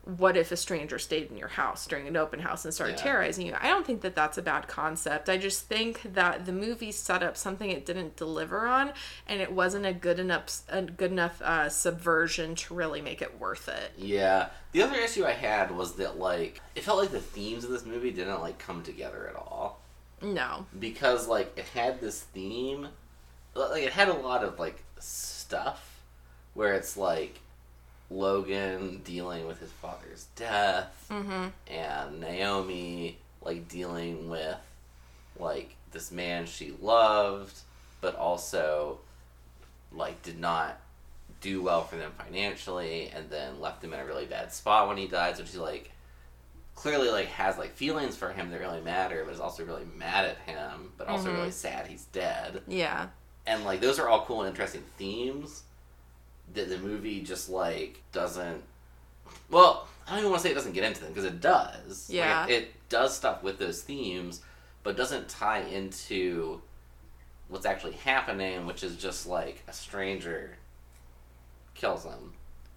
what if a stranger stayed in your house during an open house and started Yeah. terrorizing you? I don't think that that's a bad concept. I just think that the movie set up something it didn't deliver on, and it wasn't a good enough a good enough uh, subversion to really make it worth it. Yeah. The other issue I had was that like it felt like the themes of this movie didn't like come together at all. No. because like it had this theme like it had a lot of like stuff where it's like logan dealing with his father's death Mm-hmm. and naomi like dealing with like this man she loved but also like did not do well for them financially and then left them in a really bad spot when he died so she's like clearly like has like feelings for him that really matter but is also really mad at him but also Mhm. really sad he's dead Yeah. and like those are all cool and interesting themes that the movie just like doesn't well i don't even want to say it doesn't get into them because it does Like, Yeah. it, it does stuff with those themes but doesn't tie into what's actually happening which is just like a stranger kills him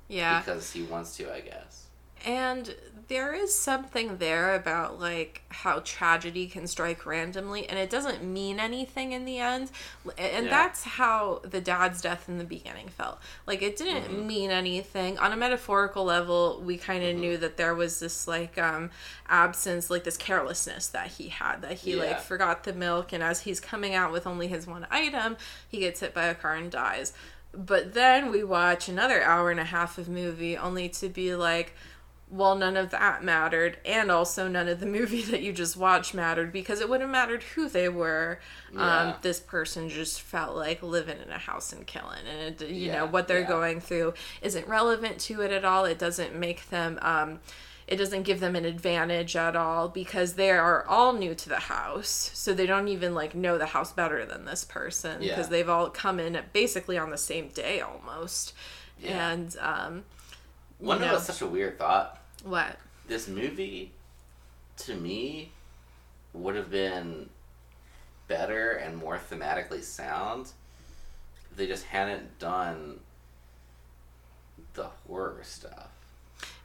Yeah. because he wants to i guess And there is something there about like how tragedy can strike randomly and it doesn't mean anything in the end. And Yeah. that's how the dad's death in the beginning felt. Like it didn't Mm-hmm. mean anything. On a metaphorical level, we kind of knew that there was this like um absence, like this carelessness that he had that he Yeah. like forgot the milk and as he's coming out with only his one item, he gets hit by a car and dies. But then we watch another hour and a half of movie only to be like well, none of that mattered, and also none of the movie that you just watched mattered because it wouldn't have mattered who they were. Um, this person just felt like living in a house and killing, and it, you Yeah, know what they're yeah. going through isn't relevant to it at all. It doesn't make them. Um, it doesn't give them an advantage at all because they are all new to the house, so they don't even like know the house better than this person Yeah. because they've all come in basically on the same day almost, Yeah. and um, One of know, was such a weird thought. what. This movie, to me, would have been better and more thematically sound. if They just hadn't done the horror stuff.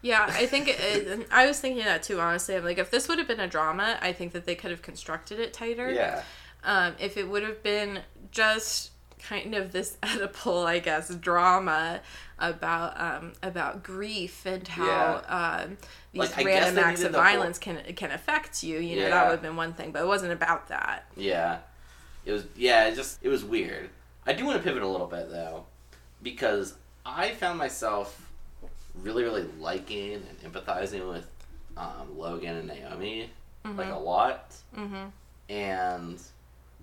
Yeah, I think it, it, I was thinking that too. Honestly, I'm like, if this would have been a drama, I think that they could have constructed it tighter. Yeah, Um, if it would have been just kind of this Oedipal, I guess, drama about um, about grief and how um, these Like, random acts of the whole- violence can can affect you. You know, that would have been one thing, but it wasn't about that. yeah. It was yeah. It just it was weird. I do want to pivot a little bit though, because I found myself really really liking and empathizing with um, Logan and Naomi like a lot. Mm-hmm. and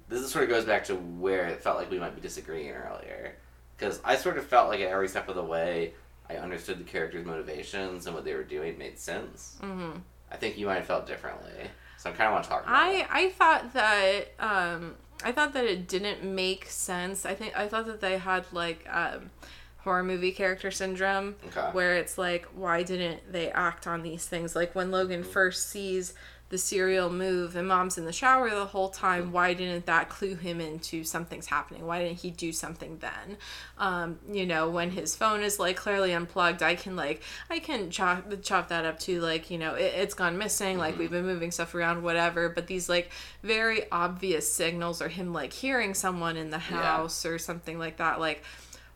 this is sort of goes back to where it felt like we might be disagreeing earlier because i sort of felt like at every step of the way i understood the characters motivations and what they were doing made sense Mm-hmm. i think you might have felt differently so i kind of want to talk about I it I thought that um I thought that it didn't make sense. I think I thought that they had like um horror movie character syndrome Okay. where it's like why didn't they act on these things like when Logan Mm-hmm. first sees the cereal move and mom's in the shower the whole time why didn't that clue him into something's happening? Why didn't he do something then? Um, you know when his phone is like clearly unplugged i can like i can chop, chop that up to like you know it, it's gone missing like we've been moving stuff around whatever but these like very obvious signals or him like hearing someone in the house or something like that like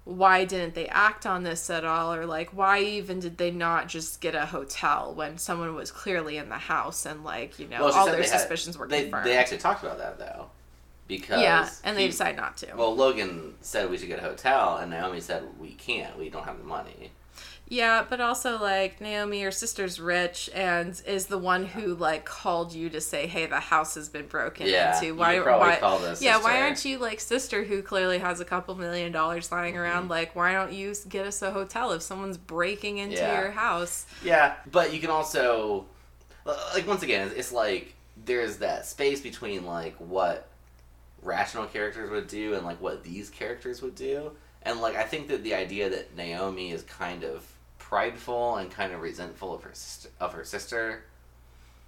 why didn't they act on this at all or like why even did they not just get a hotel when someone was clearly in the house and like you know Well, all their they had- suspicions were they, confirmed They actually talked about that though, because yeah and they he- decide not to Well, Logan said we should get a hotel, and Naomi said we can't. We don't have the money. Yeah but also like naomi your sister's rich and is the one who like called you to say hey the house has been broken Yeah, into. why why yeah why aren't you like sister who clearly has a couple million dollars lying around? Mm-hmm. like why don't you get us a hotel if someone's breaking into Yeah. your house? Yeah, but you can also, like, once again, it's like there's that space between like what rational characters would do and like what these characters would do, and like I think that the idea that Naomi is kind of prideful and kind of resentful of her sister, of her sister,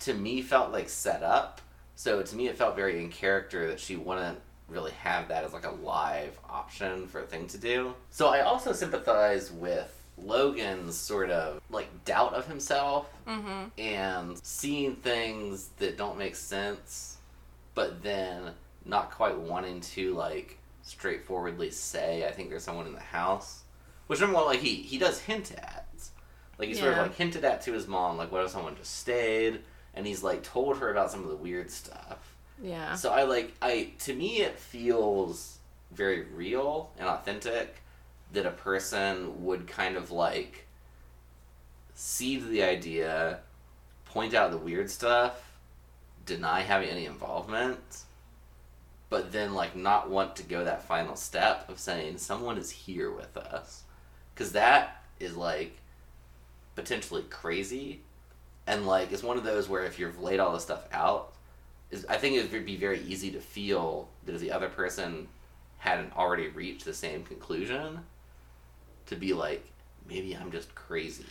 to me felt like set up. So to me, it felt very in character that she wouldn't really have that as like a live option for a thing to do. So I also sympathize with Logan's sort of like doubt of himself mm-hmm and seeing things that don't make sense, but then not quite wanting to like straightforwardly say, "I think there's someone in the house," which remember, like he he does hint at, like he sort of like hinted at to his mom, like, "What if someone just stayed?" And he's like told her about some of the weird stuff. yeah So I like I to me it feels very real and authentic that a person would kind of like seed the idea, point out the weird stuff, deny having any involvement, but then like not want to go that final step of saying someone is here with us. Cuz that is like potentially crazy and like it's one of those where if you've laid all this stuff out is I think it would be very easy to feel that if the other person hadn't already reached the same conclusion, to be like, maybe I'm just crazy.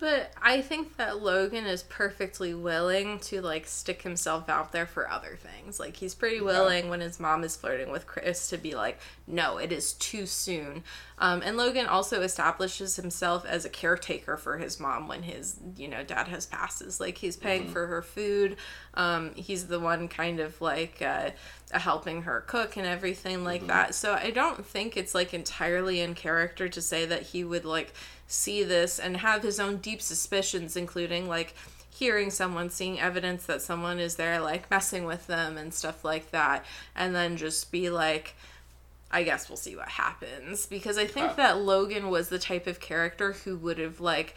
But I think that Logan is perfectly willing to like stick himself out there for other things. Like he's pretty willing when his mom is flirting with Chris to be like, "No, it is too soon." Um, and Logan also establishes himself as a caretaker for his mom when his you know dad has passes. Like he's paying for her food. Um, he's the one kind of like uh, helping her cook and everything like that. So I don't think it's like entirely in character to say that he would like see this and have his own deep suspicions, including like hearing someone, seeing evidence that someone is there, like messing with them and stuff like that, and then just be like, I guess we'll see what happens. Because I think Uh. that Logan was the type of character who would have, like,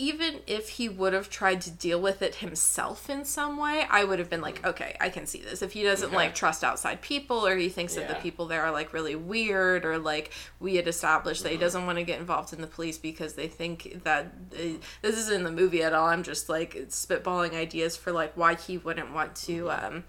even if he would have tried to deal with it himself in some way, I would have been like, okay, I can see this. If he doesn't Okay. like trust outside people or he thinks that the people there are like really weird or like we had established Mm-hmm. that he doesn't want to get involved in the police because they think that uh, this isn't in the movie at all. I'm just like spitballing ideas for like why he wouldn't want to um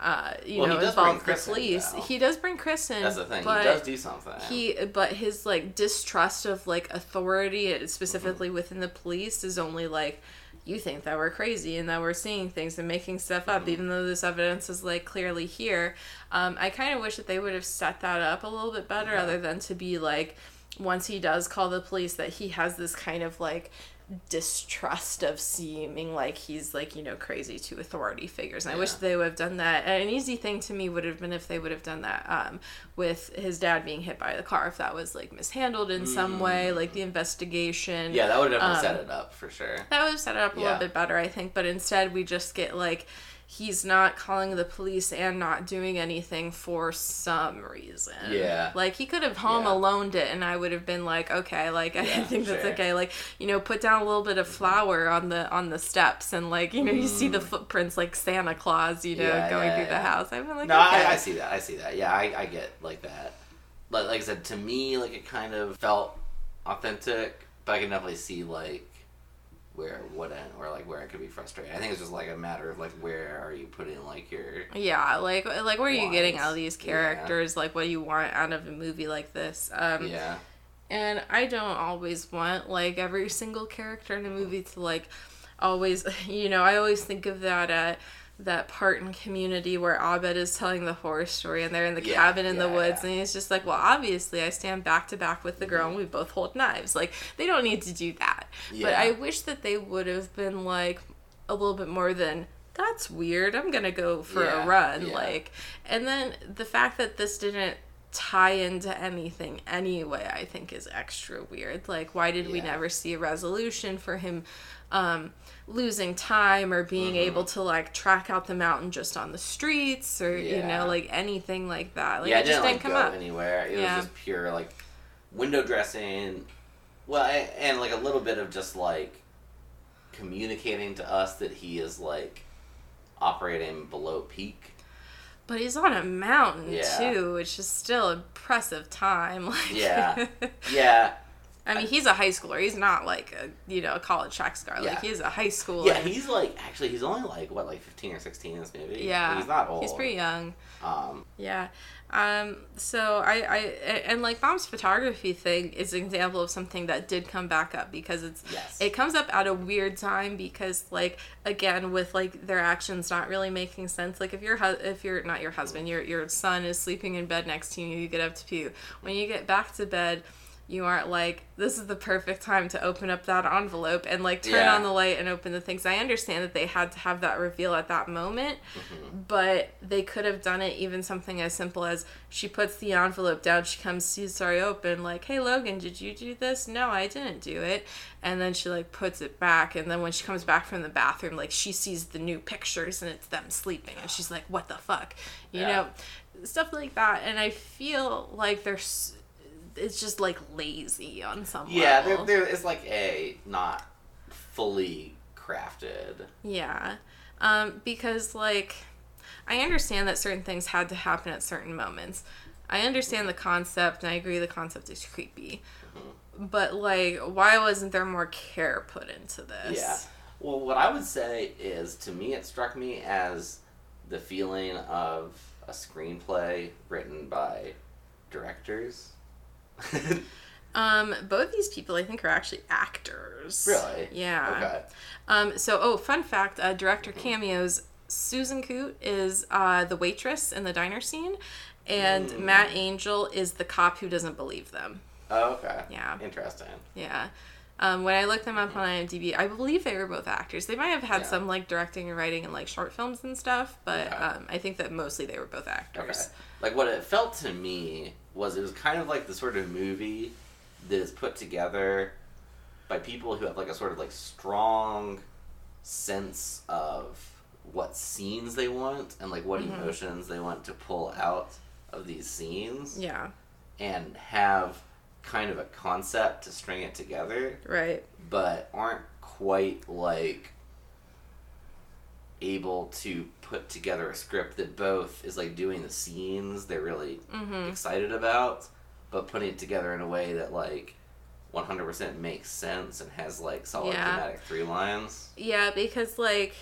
uh you Mm-hmm. Well, know involve the Chris in, police. he does bring Chris in. That's the thing. He does do something. he but his like distrust of like authority uh, specifically within the police is only like you think that we're crazy and that we're seeing things and making stuff up even though this evidence is like clearly here um, i kind of wish that they would have set that up a little bit better Yeah. other than to be like once he does call the police that he has this kind of like distrust of seeming like he's like you know crazy to authority figures and i wish they would have done that and an easy thing to me would have been if they would have done that um, with his dad being hit by the car if that was like mishandled in some way like the investigation Mm. yeah, that would have definitely um, set it up for sure. that would have set it up a Yeah. little bit better, I think. But instead, we just get like he's not calling the police and not doing anything for some reason. Yeah. Like he could have home Yeah. aloned it, and I would have been like, okay, like I Yeah, think that's sure. okay. Like you know, put down a little bit of flour on the on the steps, and like you know, you see the footprints like Santa Claus, you know, Mm. Yeah, going through the house. I've been like, No, okay. I, I see that. I see that. Yeah, I, I get like that. But like I said, to me, like it kind of felt authentic, but I can definitely see like where it wouldn't, or like where it could be frustrating. I think it's just like a matter of like where are you putting like your Yeah, like like what are you getting Wants. out of these Yeah. characters? Like what do you want out of a movie like this? Um yeah. And I don't always want like every single character in a movie to like always, you know, I always think of that uh, that part in Community where Abed is telling the horror story, and they're in the Yeah, cabin in the woods, yeah. and he's just like, "Well, obviously, I stand back to back with the girl, and we mm-hmm. both hold knives." Like they don't need to do that, but I wish that they would have been like a little bit more than. That's weird. I'm gonna go for Yeah, a run, yeah. like, and then the fact that this didn't tie into anything anyway i think is extra weird like why did we never see a resolution for him um losing time or being Mm-hmm. able to like track out the mountain just on the streets or you know like anything like that like yeah, it just didn't, didn't like, come go up anywhere. It Yeah. was just pure like window dressing. Well, and like a little bit of just like communicating to us that he is like operating below peak. but he's on a mountain Yeah. too which is still impressive time like Yeah. Yeah, i mean he's a high schooler he's not like a you know a college track star like Yeah. he's a high schooler yeah. He's like actually he's only like what like fifteen or sixteen in this movie. yeah he's not old. he's pretty young Um, Yeah. Um, so I, I, and like mom's photography thing is an example of something that did come back up because it's, Yes. it comes up at a weird time because like, again, with like their actions not really making sense. Like if your, hu- if you're not your husband, your, your son is sleeping in bed next to you, you get up to pee. When you get back to bed, you aren't like, this is the perfect time to open up that envelope and like turn Yeah. on the light and open the things. I understand that they had to have that reveal at that moment, mm-hmm. but they could have done it even something as simple as she puts the envelope down, she comes, sees sorry open, like, hey Logan, did you do this? No, I didn't do it. And then she like puts it back, and then when she comes back from the bathroom, like she sees the new pictures and it's them sleeping, and she's like, what the fuck, you Yeah. know, stuff like that. And I feel like there's, it's just like lazy on some yeah, level. there, there is like a not fully crafted. Yeah. Um, because, like, I understand that certain things had to happen at certain moments. I understand the concept, and I agree the concept is creepy. But, like, why wasn't there more care put into this? Yeah. Well, what I would say is, to me, it struck me as the feeling of a screenplay written by directors. Um, both these people, I think, are actually actors. Really? Yeah. okay. Um, so, oh, fun fact uh, director cameos Susan Coote is uh, the waitress in the diner scene, and Mm. Matt Angel is the cop who doesn't believe them. Oh, okay. Yeah. Interesting. Yeah. Um, when I looked them up on IMDb, I believe they were both actors. They might have had Yeah. some like directing and writing and like short films and stuff, but Okay. um, I think that mostly they were both Okay. actors. Like what it felt to me was it was kind of like the sort of movie that is put together by people who have like a sort of like strong sense of what scenes they want and like what Mhm. emotions they want to pull out of these scenes Yeah. and have kind of a concept to string it together Right. but aren't quite like able to put together a script that both is like doing the scenes they're really Mm-hmm. excited about but putting it together in a way that like 100% makes sense and has like solid Yeah. thematic three lines Yeah, because like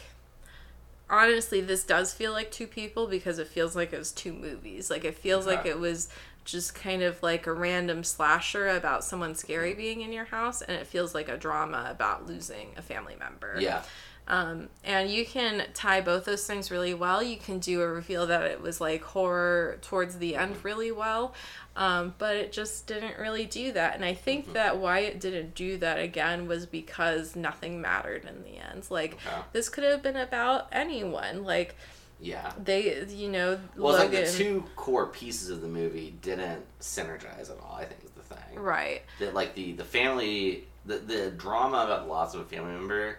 honestly, this does feel like two people because it feels like it was two movies. Like it feels like it was just kind of like a random slasher about someone scary being in your house, and it feels like a drama about losing a family member. yeah Um, and you can tie both those things really well. You can do a reveal that it was like horror towards the end really well, um, but it just didn't really do that. And I think that why it didn't do that again was because nothing mattered in the end. Like Okay. this could have been about anyone. Like yeah they, you know, well it's like the two core pieces of the movie didn't synergize at all i think is the thing right. that like the the family the the drama about the loss of a family member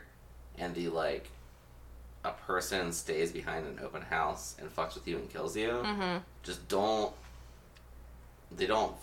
and the like a person stays behind an open house and fucks with you and kills you Mm-hmm. just don't they don't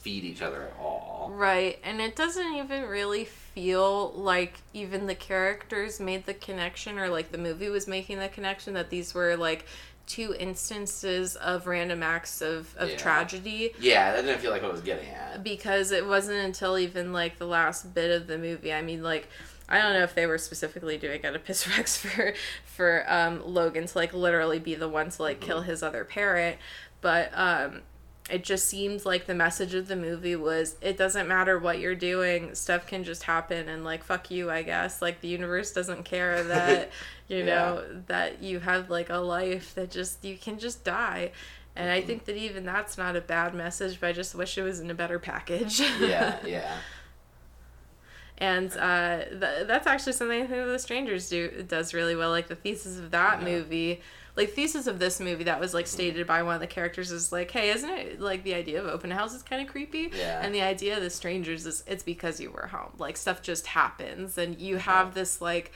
feed each other at all Right, and it doesn't even really feel like even the characters made the connection or like the movie was making the connection that these were like two instances of random acts of, of Yeah. tragedy yeah that didn't feel like what I was getting at because it wasn't until even like the last bit of the movie. I mean, like I don't know if they were specifically doing Oedipus Rex for for um, Logan to like literally be the one to like kill his other parent, but um, it just seemed like the message of the movie was it doesn't matter what you're doing, stuff can just happen and like fuck you, I guess. Like the universe doesn't care that you Yeah. know that you have like a life that just you can just die. And I Mhm. think that even that's not a bad message, but I just wish it was in a better package. Yeah, yeah. And uh, th- that's actually something I think The Strangers do does really well. Like the thesis of that Yeah. Movie, like thesis of this movie that was like stated by one of the characters is like, hey, isn't it like the idea of open house is kind of creepy? Yeah. And the idea of The Strangers is it's because you were home. Like stuff just happens, and you have this like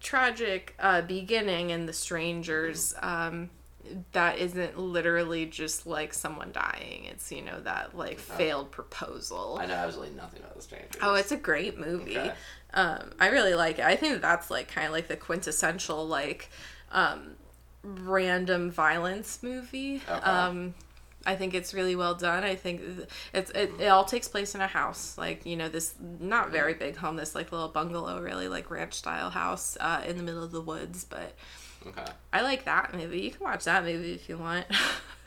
tragic uh, beginning in The Strangers. Um, that isn't literally just like someone dying. It's you know that like Okay. failed proposal. I know absolutely nothing about the strangers. Oh, it's a great movie. Okay. Um, I really like it. I think that's like kind of like the quintessential like um, random violence movie. Okay. Um, I think it's really well done. I think it's it, it all takes place in a house, like you know this not very big home, this like little bungalow, really like ranch style house uh, in the middle of the woods. But okay. I like that movie. You can watch that movie if you want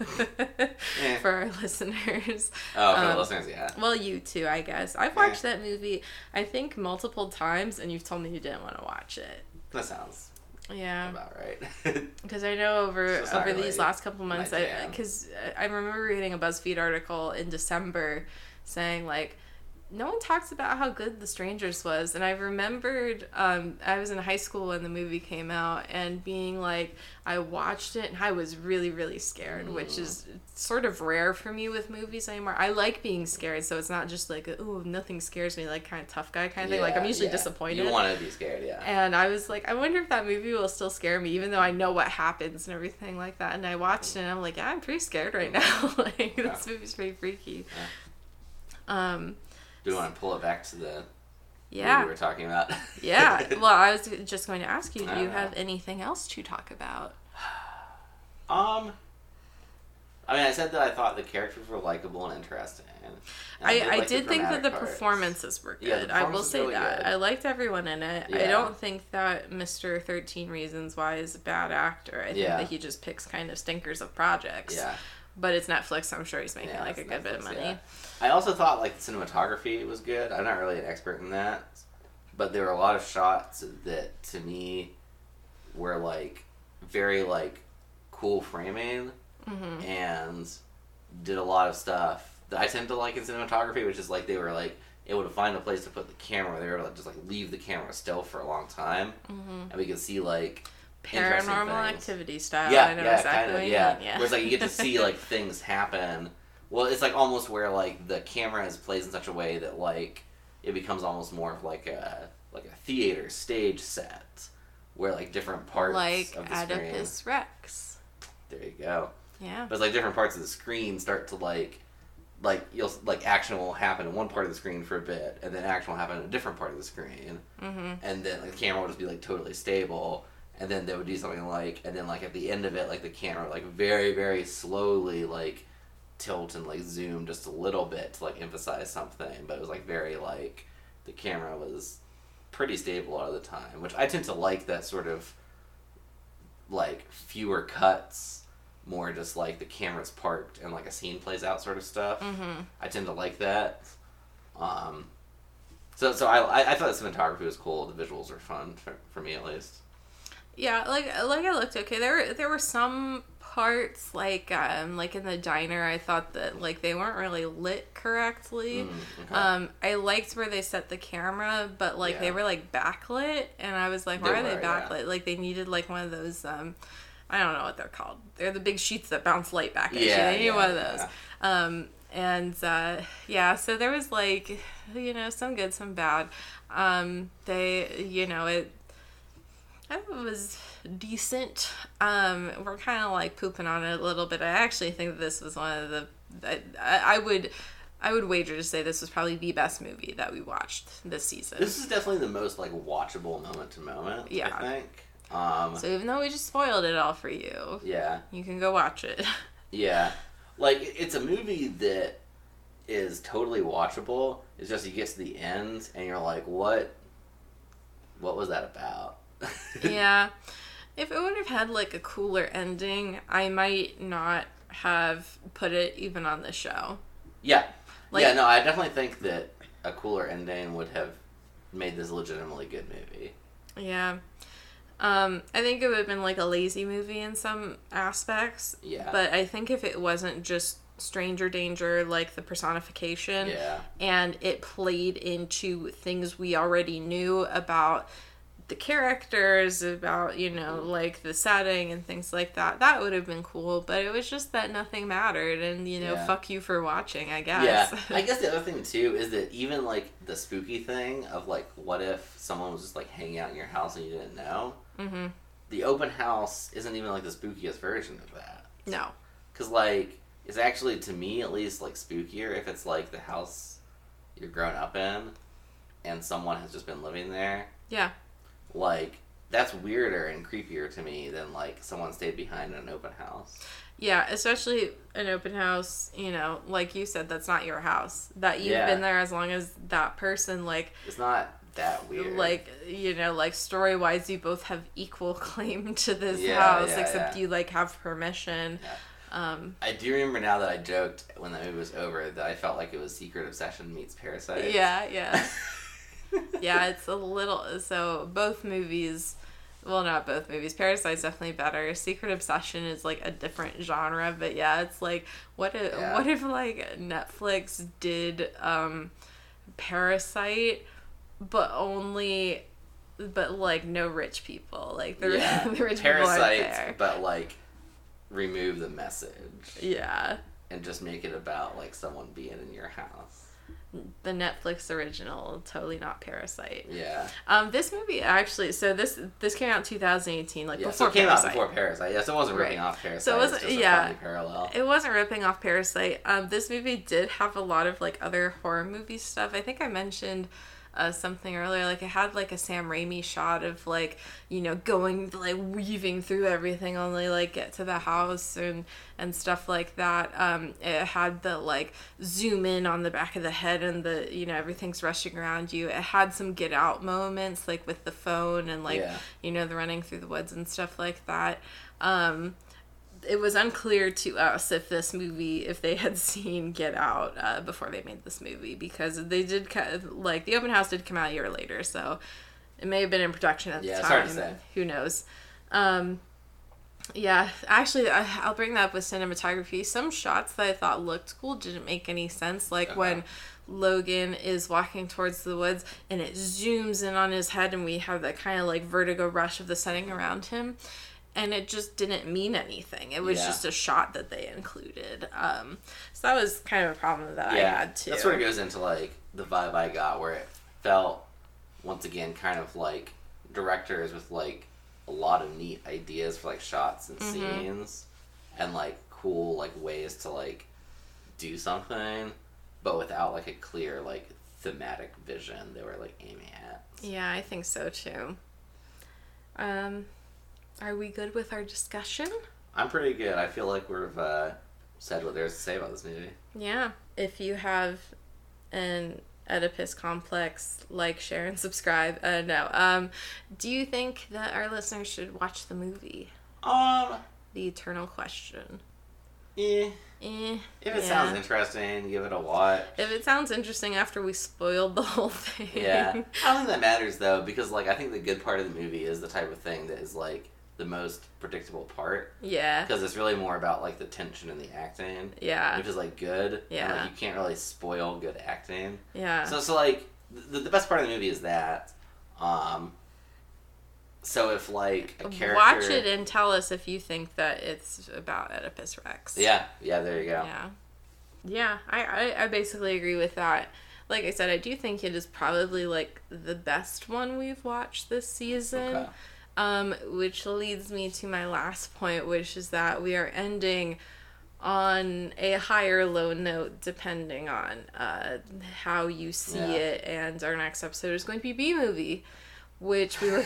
for our listeners. Oh, for Um, the listeners, yeah. Well, you too, I guess. I've Yeah. watched that movie, I think, multiple times, and you've told me you didn't want to watch it. That sounds Yeah, about right. because I know over So over these last couple months, I because I remember reading a BuzzFeed article in December saying like. No one talks about how good The Strangers was, and I remembered um, I was in high school when the movie came out, and being like, I watched it and I was really, really scared, which Mm. is sort of rare for me with movies anymore. I like being scared, so it's not just like, oh, nothing scares me, like kind of tough guy kind of thing. Like I'm Yeah, usually yeah. disappointed. You want to be scared, yeah. And I was like, I wonder if that movie will still scare me, even though I know what happens and everything like that. And I watched it, and I'm like, yeah, I'm pretty scared right now. like this movie's pretty freaky. Um, Do we want to pull it back to the yeah, we were talking about? yeah. Well, I was just going to ask you, do you have anything else to talk about? um, I mean, I said that I thought the characters were likable and interesting. and I, did I like did think that the parts. performances were good. Yeah, I will say really that. good. I liked everyone in it. I don't think that Mr. 13 Reasons Why is a bad actor. I think Yeah. that he just picks kind of stinkers of projects. Yeah. But it's Netflix, so I'm sure he's making Yeah, like a good bit of money. yeah. I also thought like the cinematography was good. I'm not really an expert in that, but there were a lot of shots that to me were like very like cool framing hmm and did a lot of stuff that I tend to like in cinematography, which is like they were like able to find a place to put the camera. They were able to just like leave the camera still for a long time, hmm and we could see like Paranormal activity style. yeah, I know yeah, exactly kind of, yeah. Yeah. Where it's like you get to see like things happen. Well, it's like almost where like the camera is placed in such a way that like it becomes almost more of like a like a theater stage set, where like different parts like of the screen. Rex. There you go. Yeah. But it's like different parts of the screen start to like like you'll like action will happen in one part of the screen for a bit, and then action will happen in a different part of the screen, hmm and then like, the camera will just be like totally stable, and then they would do something like, and then like at the end of it, like the camera like very very slowly like tilt and like zoom just a little bit to like emphasize something, but it was like very like the camera was pretty stable a lot of the time, which I tend to like that sort of like fewer cuts, more just like the camera's parked and like a scene plays out sort of stuff. hmm I tend to like that. Um, so so I, I I thought the cinematography was cool. The visuals were fun for, for me at least. Yeah, like like I looked okay. There were there were some parts like um like in the diner I thought that like they weren't really lit correctly. Mm, okay. Um, I liked where they set the camera, but like they were like backlit, and I was like, why They are they were, yeah. backlit? Like they needed like one of those. Um, I don't know what they're called. They're the big sheets that bounce light back at you. Yeah, They needed yeah, one of those. yeah. Um, and uh, yeah, so there was like, you know, some good, some bad. Um, they, you know, it. I thought it was decent. Um, we're kind of like pooping on it a little bit. I actually think this was one of the. I, I I would, I would wager to say this was probably the best movie that we watched this season. This is definitely the most like watchable moment to moment. Yeah. I think. Um, so even though we just spoiled it all for you, yeah, you can go watch it. yeah. Like it's a movie that is totally watchable. It's just you get to the end and you're like, what? What was that about? yeah. If it would have had like a cooler ending, I might not have put it even on the show. Yeah. Like- yeah, no, I definitely think that a cooler ending would have made this a legitimately good movie. Yeah. Um, I think it would have been like a lazy movie in some aspects. Yeah. But I think if it wasn't just stranger danger, like the personification, Yeah. and it played into things we already knew about the characters, about, you know, like the setting and things like that, that would have been cool. But it was just that nothing mattered, and, you know, Yeah. fuck you for watching, I guess. Yeah. I guess the other thing too is that even like the spooky thing of like what if someone was just like hanging out in your house and you didn't know? hmm The open house isn't even like the spookiest version of that. No. Cuz like it's actually to me at least like spookier if it's like the house you're grown up in and someone has just been living there. Yeah. Like that's weirder and creepier to me than like someone stayed behind in an open house. Yeah, especially an open house, you know, like you said, that's not your house. That you've Yeah. been there as long as that person, like, It's not that weird. like you know, like story wise, you both have equal claim to this Yeah, house, yeah, except you like have permission. Um, I do remember now that I joked when the movie was over that I felt like it was Secret Obsession meets Parasite. yeah, yeah, yeah. It's a little so both movies. Well, not both movies. Parasite's definitely better. Secret Obsession is like a different genre, but yeah, it's like what if Yeah. what if like Netflix did um Parasite, but only but like no rich people. Like the, yeah. the rich people Parasite, there. but like remove the message Yeah, and just make it about like someone being in your house. The Netflix original, totally not Parasite. Yeah. Um, this movie actually, so this this came out in 2018, like Yeah. before so it came Parasite. out before Parasite. Yeah, so it wasn't ripping Right. off Parasite. So it it was wasn't- just a yeah. funny parallel. It wasn't ripping off Parasite. Um, this movie did have a lot of like other horror movie stuff. I think I mentioned uh, something earlier. Like it had like a Sam Raimi shot of like you know going like weaving through everything, only like get to the house and and stuff like that. Um, it had the like zoom in on the back of the head and the you know everything's rushing around you. It had some get out moments like with the phone and like Yeah. you know the running through the woods and stuff like that. Um, it was unclear to us if this movie if they had seen get out uh, before they made this movie because they did kind of, like the open house did come out a year later so it may have been in production at Yeah, the it's time hard to say. who knows um yeah actually I, i'll bring that up with cinematography some shots that i thought looked cool didn't make any sense like Okay. when logan is walking towards the woods and it zooms in on his head and we have that kind of like vertigo rush of the setting around him and it just didn't mean anything it was Yeah. just a shot that they included um so that was kind of a problem that i had too That's where it goes into like the vibe I got, where it felt once again kind of like directors with like a lot of neat ideas for like shots and Mm-hmm. scenes, and like cool like ways to like do something, but without like a clear like thematic vision they were like aiming at. yeah i think so too um are we good with our discussion I'm pretty good. I feel like we've uh, said what there's to say about this movie. Yeah. If you have an Oedipus complex, like, share, and subscribe. Uh, no. Um, do you think that our listeners should watch the movie? Um, The Eternal Question. eh. Eh. If it yeah. sounds interesting, give it a watch. If it sounds interesting after we spoiled the whole thing. Yeah. I don't think that matters though, because like I think the good part of the movie is the type of thing that is like the most predictable part. yeah. Because it's really more about like the tension and the acting. Yeah. Which is like good. And, Yeah. like, you can't really spoil good acting. Yeah. So so like the, the best part of the movie is that. Um so if like a character Watch it and tell us if you think that it's about Oedipus Rex. Yeah, yeah, there you go. Yeah. Yeah, I, I, I basically agree with that. Like I said, I do think it is probably like the best one we've watched this season. Okay. Um, which leads me to my last point, which is that we are ending on a higher low note depending on uh, how you see Yeah. it. And our next episode is going to be B movie, which we were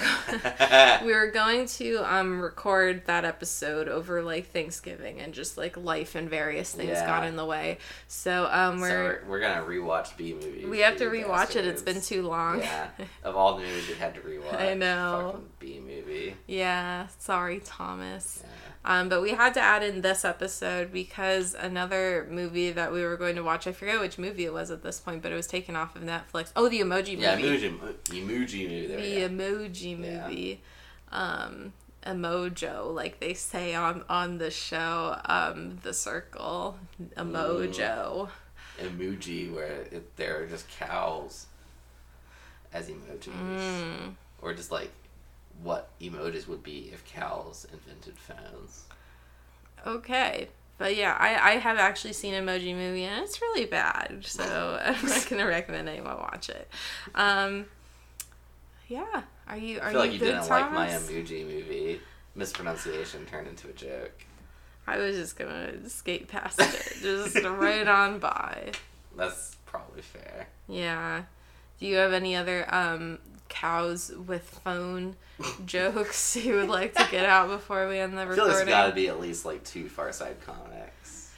we were going to um record that episode over like Thanksgiving and just like life and various things Yeah. got in the way. So um we're we're, we're gonna rewatch B movies. we have to rewatch it. It's been too long. Yeah. Of all the movies we had to rewatch. I know. B movie. yeah, sorry Thomas. Yeah. Um, but we had to add in this episode because another movie that we were going to watch, I forget which movie it was at this point, but it was taken off of Netflix. Oh, the Emoji Movie. Yeah, emoji, emoji movie. There the go. Emoji Yeah. Movie. Um, Emojo, like they say on on the show, um, The Circle. Emojo. Emoji, where it, there are just cows as emojis, Mm. or just like what emojis would be if cows invented phones. Okay. But yeah, I, I have actually seen Emoji Movie and it's really bad. So I'm not gonna recommend anyone watch it. Um, yeah. Are you are I feel like you you good, didn't like my emoji movie. Mispronunciation turned into a joke. I was just gonna skate past it, just right on by. That's probably fair. Yeah. Do you have any other um cows with phone jokes you would like to get out before we end the I feel recording? there's got to be at least like two Far Side comics.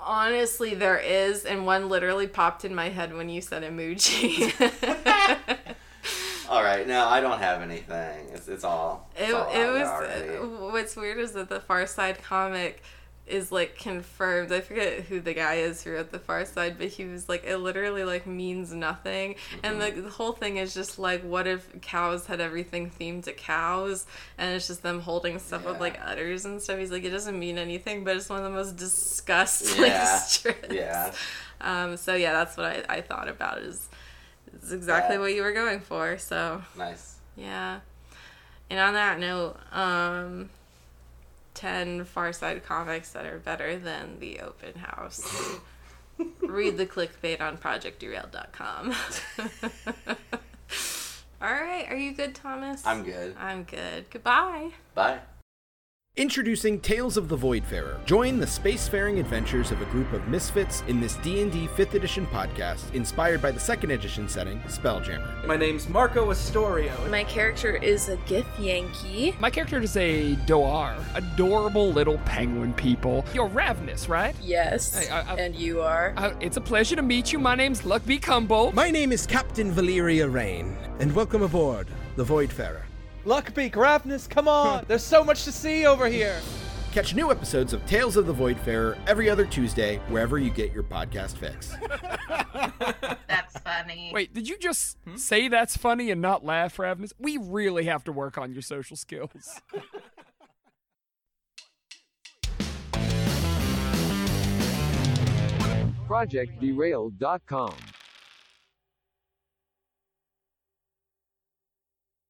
Honestly, there is, and one literally popped in my head when you said emoji. All right, no, I don't have anything. It's it's all. It's It, all it was already. what's weird is that the Far Side comic is like confirmed. I forget who the guy is who wrote the Far Side, but he was like it literally like means nothing, and Mm-hmm. the, whole thing is just like what if cows had everything themed to cows, and it's just them holding stuff with like udders and stuff. He's like it doesn't mean anything, but it's one of the most disgusting Yeah. strips. Yeah. Um. So yeah, that's what I, I thought about. Is is exactly Yeah. what you were going for. So. Nice. Yeah. And on that note, um, 10 Far Side comics that are better than the open house. Read the clickbait on projectderailed.com. All right. Are you good, Thomas? I'm good. I'm good. Goodbye. Bye. Introducing Tales of the Voidfarer. Join the spacefaring adventures of a group of misfits in this D&D 5th edition podcast inspired by the 2nd edition setting, Spelljammer. My name's Marco Astorio. My character is a Gith Yankee. My character is a Dohwar, adorable little penguin people. You're ravenous, right? Yes. Hey, I- I- and you are. It's a pleasure to meet you. My name's Luckby Cumbo. My name is Captain Valeria Rain, and welcome aboard the Voidfarer. Luckbeak, Ravenous, come on! There's so much to see over here! Catch new episodes of Tales of the Voidfarer every other Tuesday wherever you get your podcast fix. That's funny. Wait, did you just hmm? say that's funny and not laugh, Ravenous? We really have to work on your social skills. ProjectDerailed.com.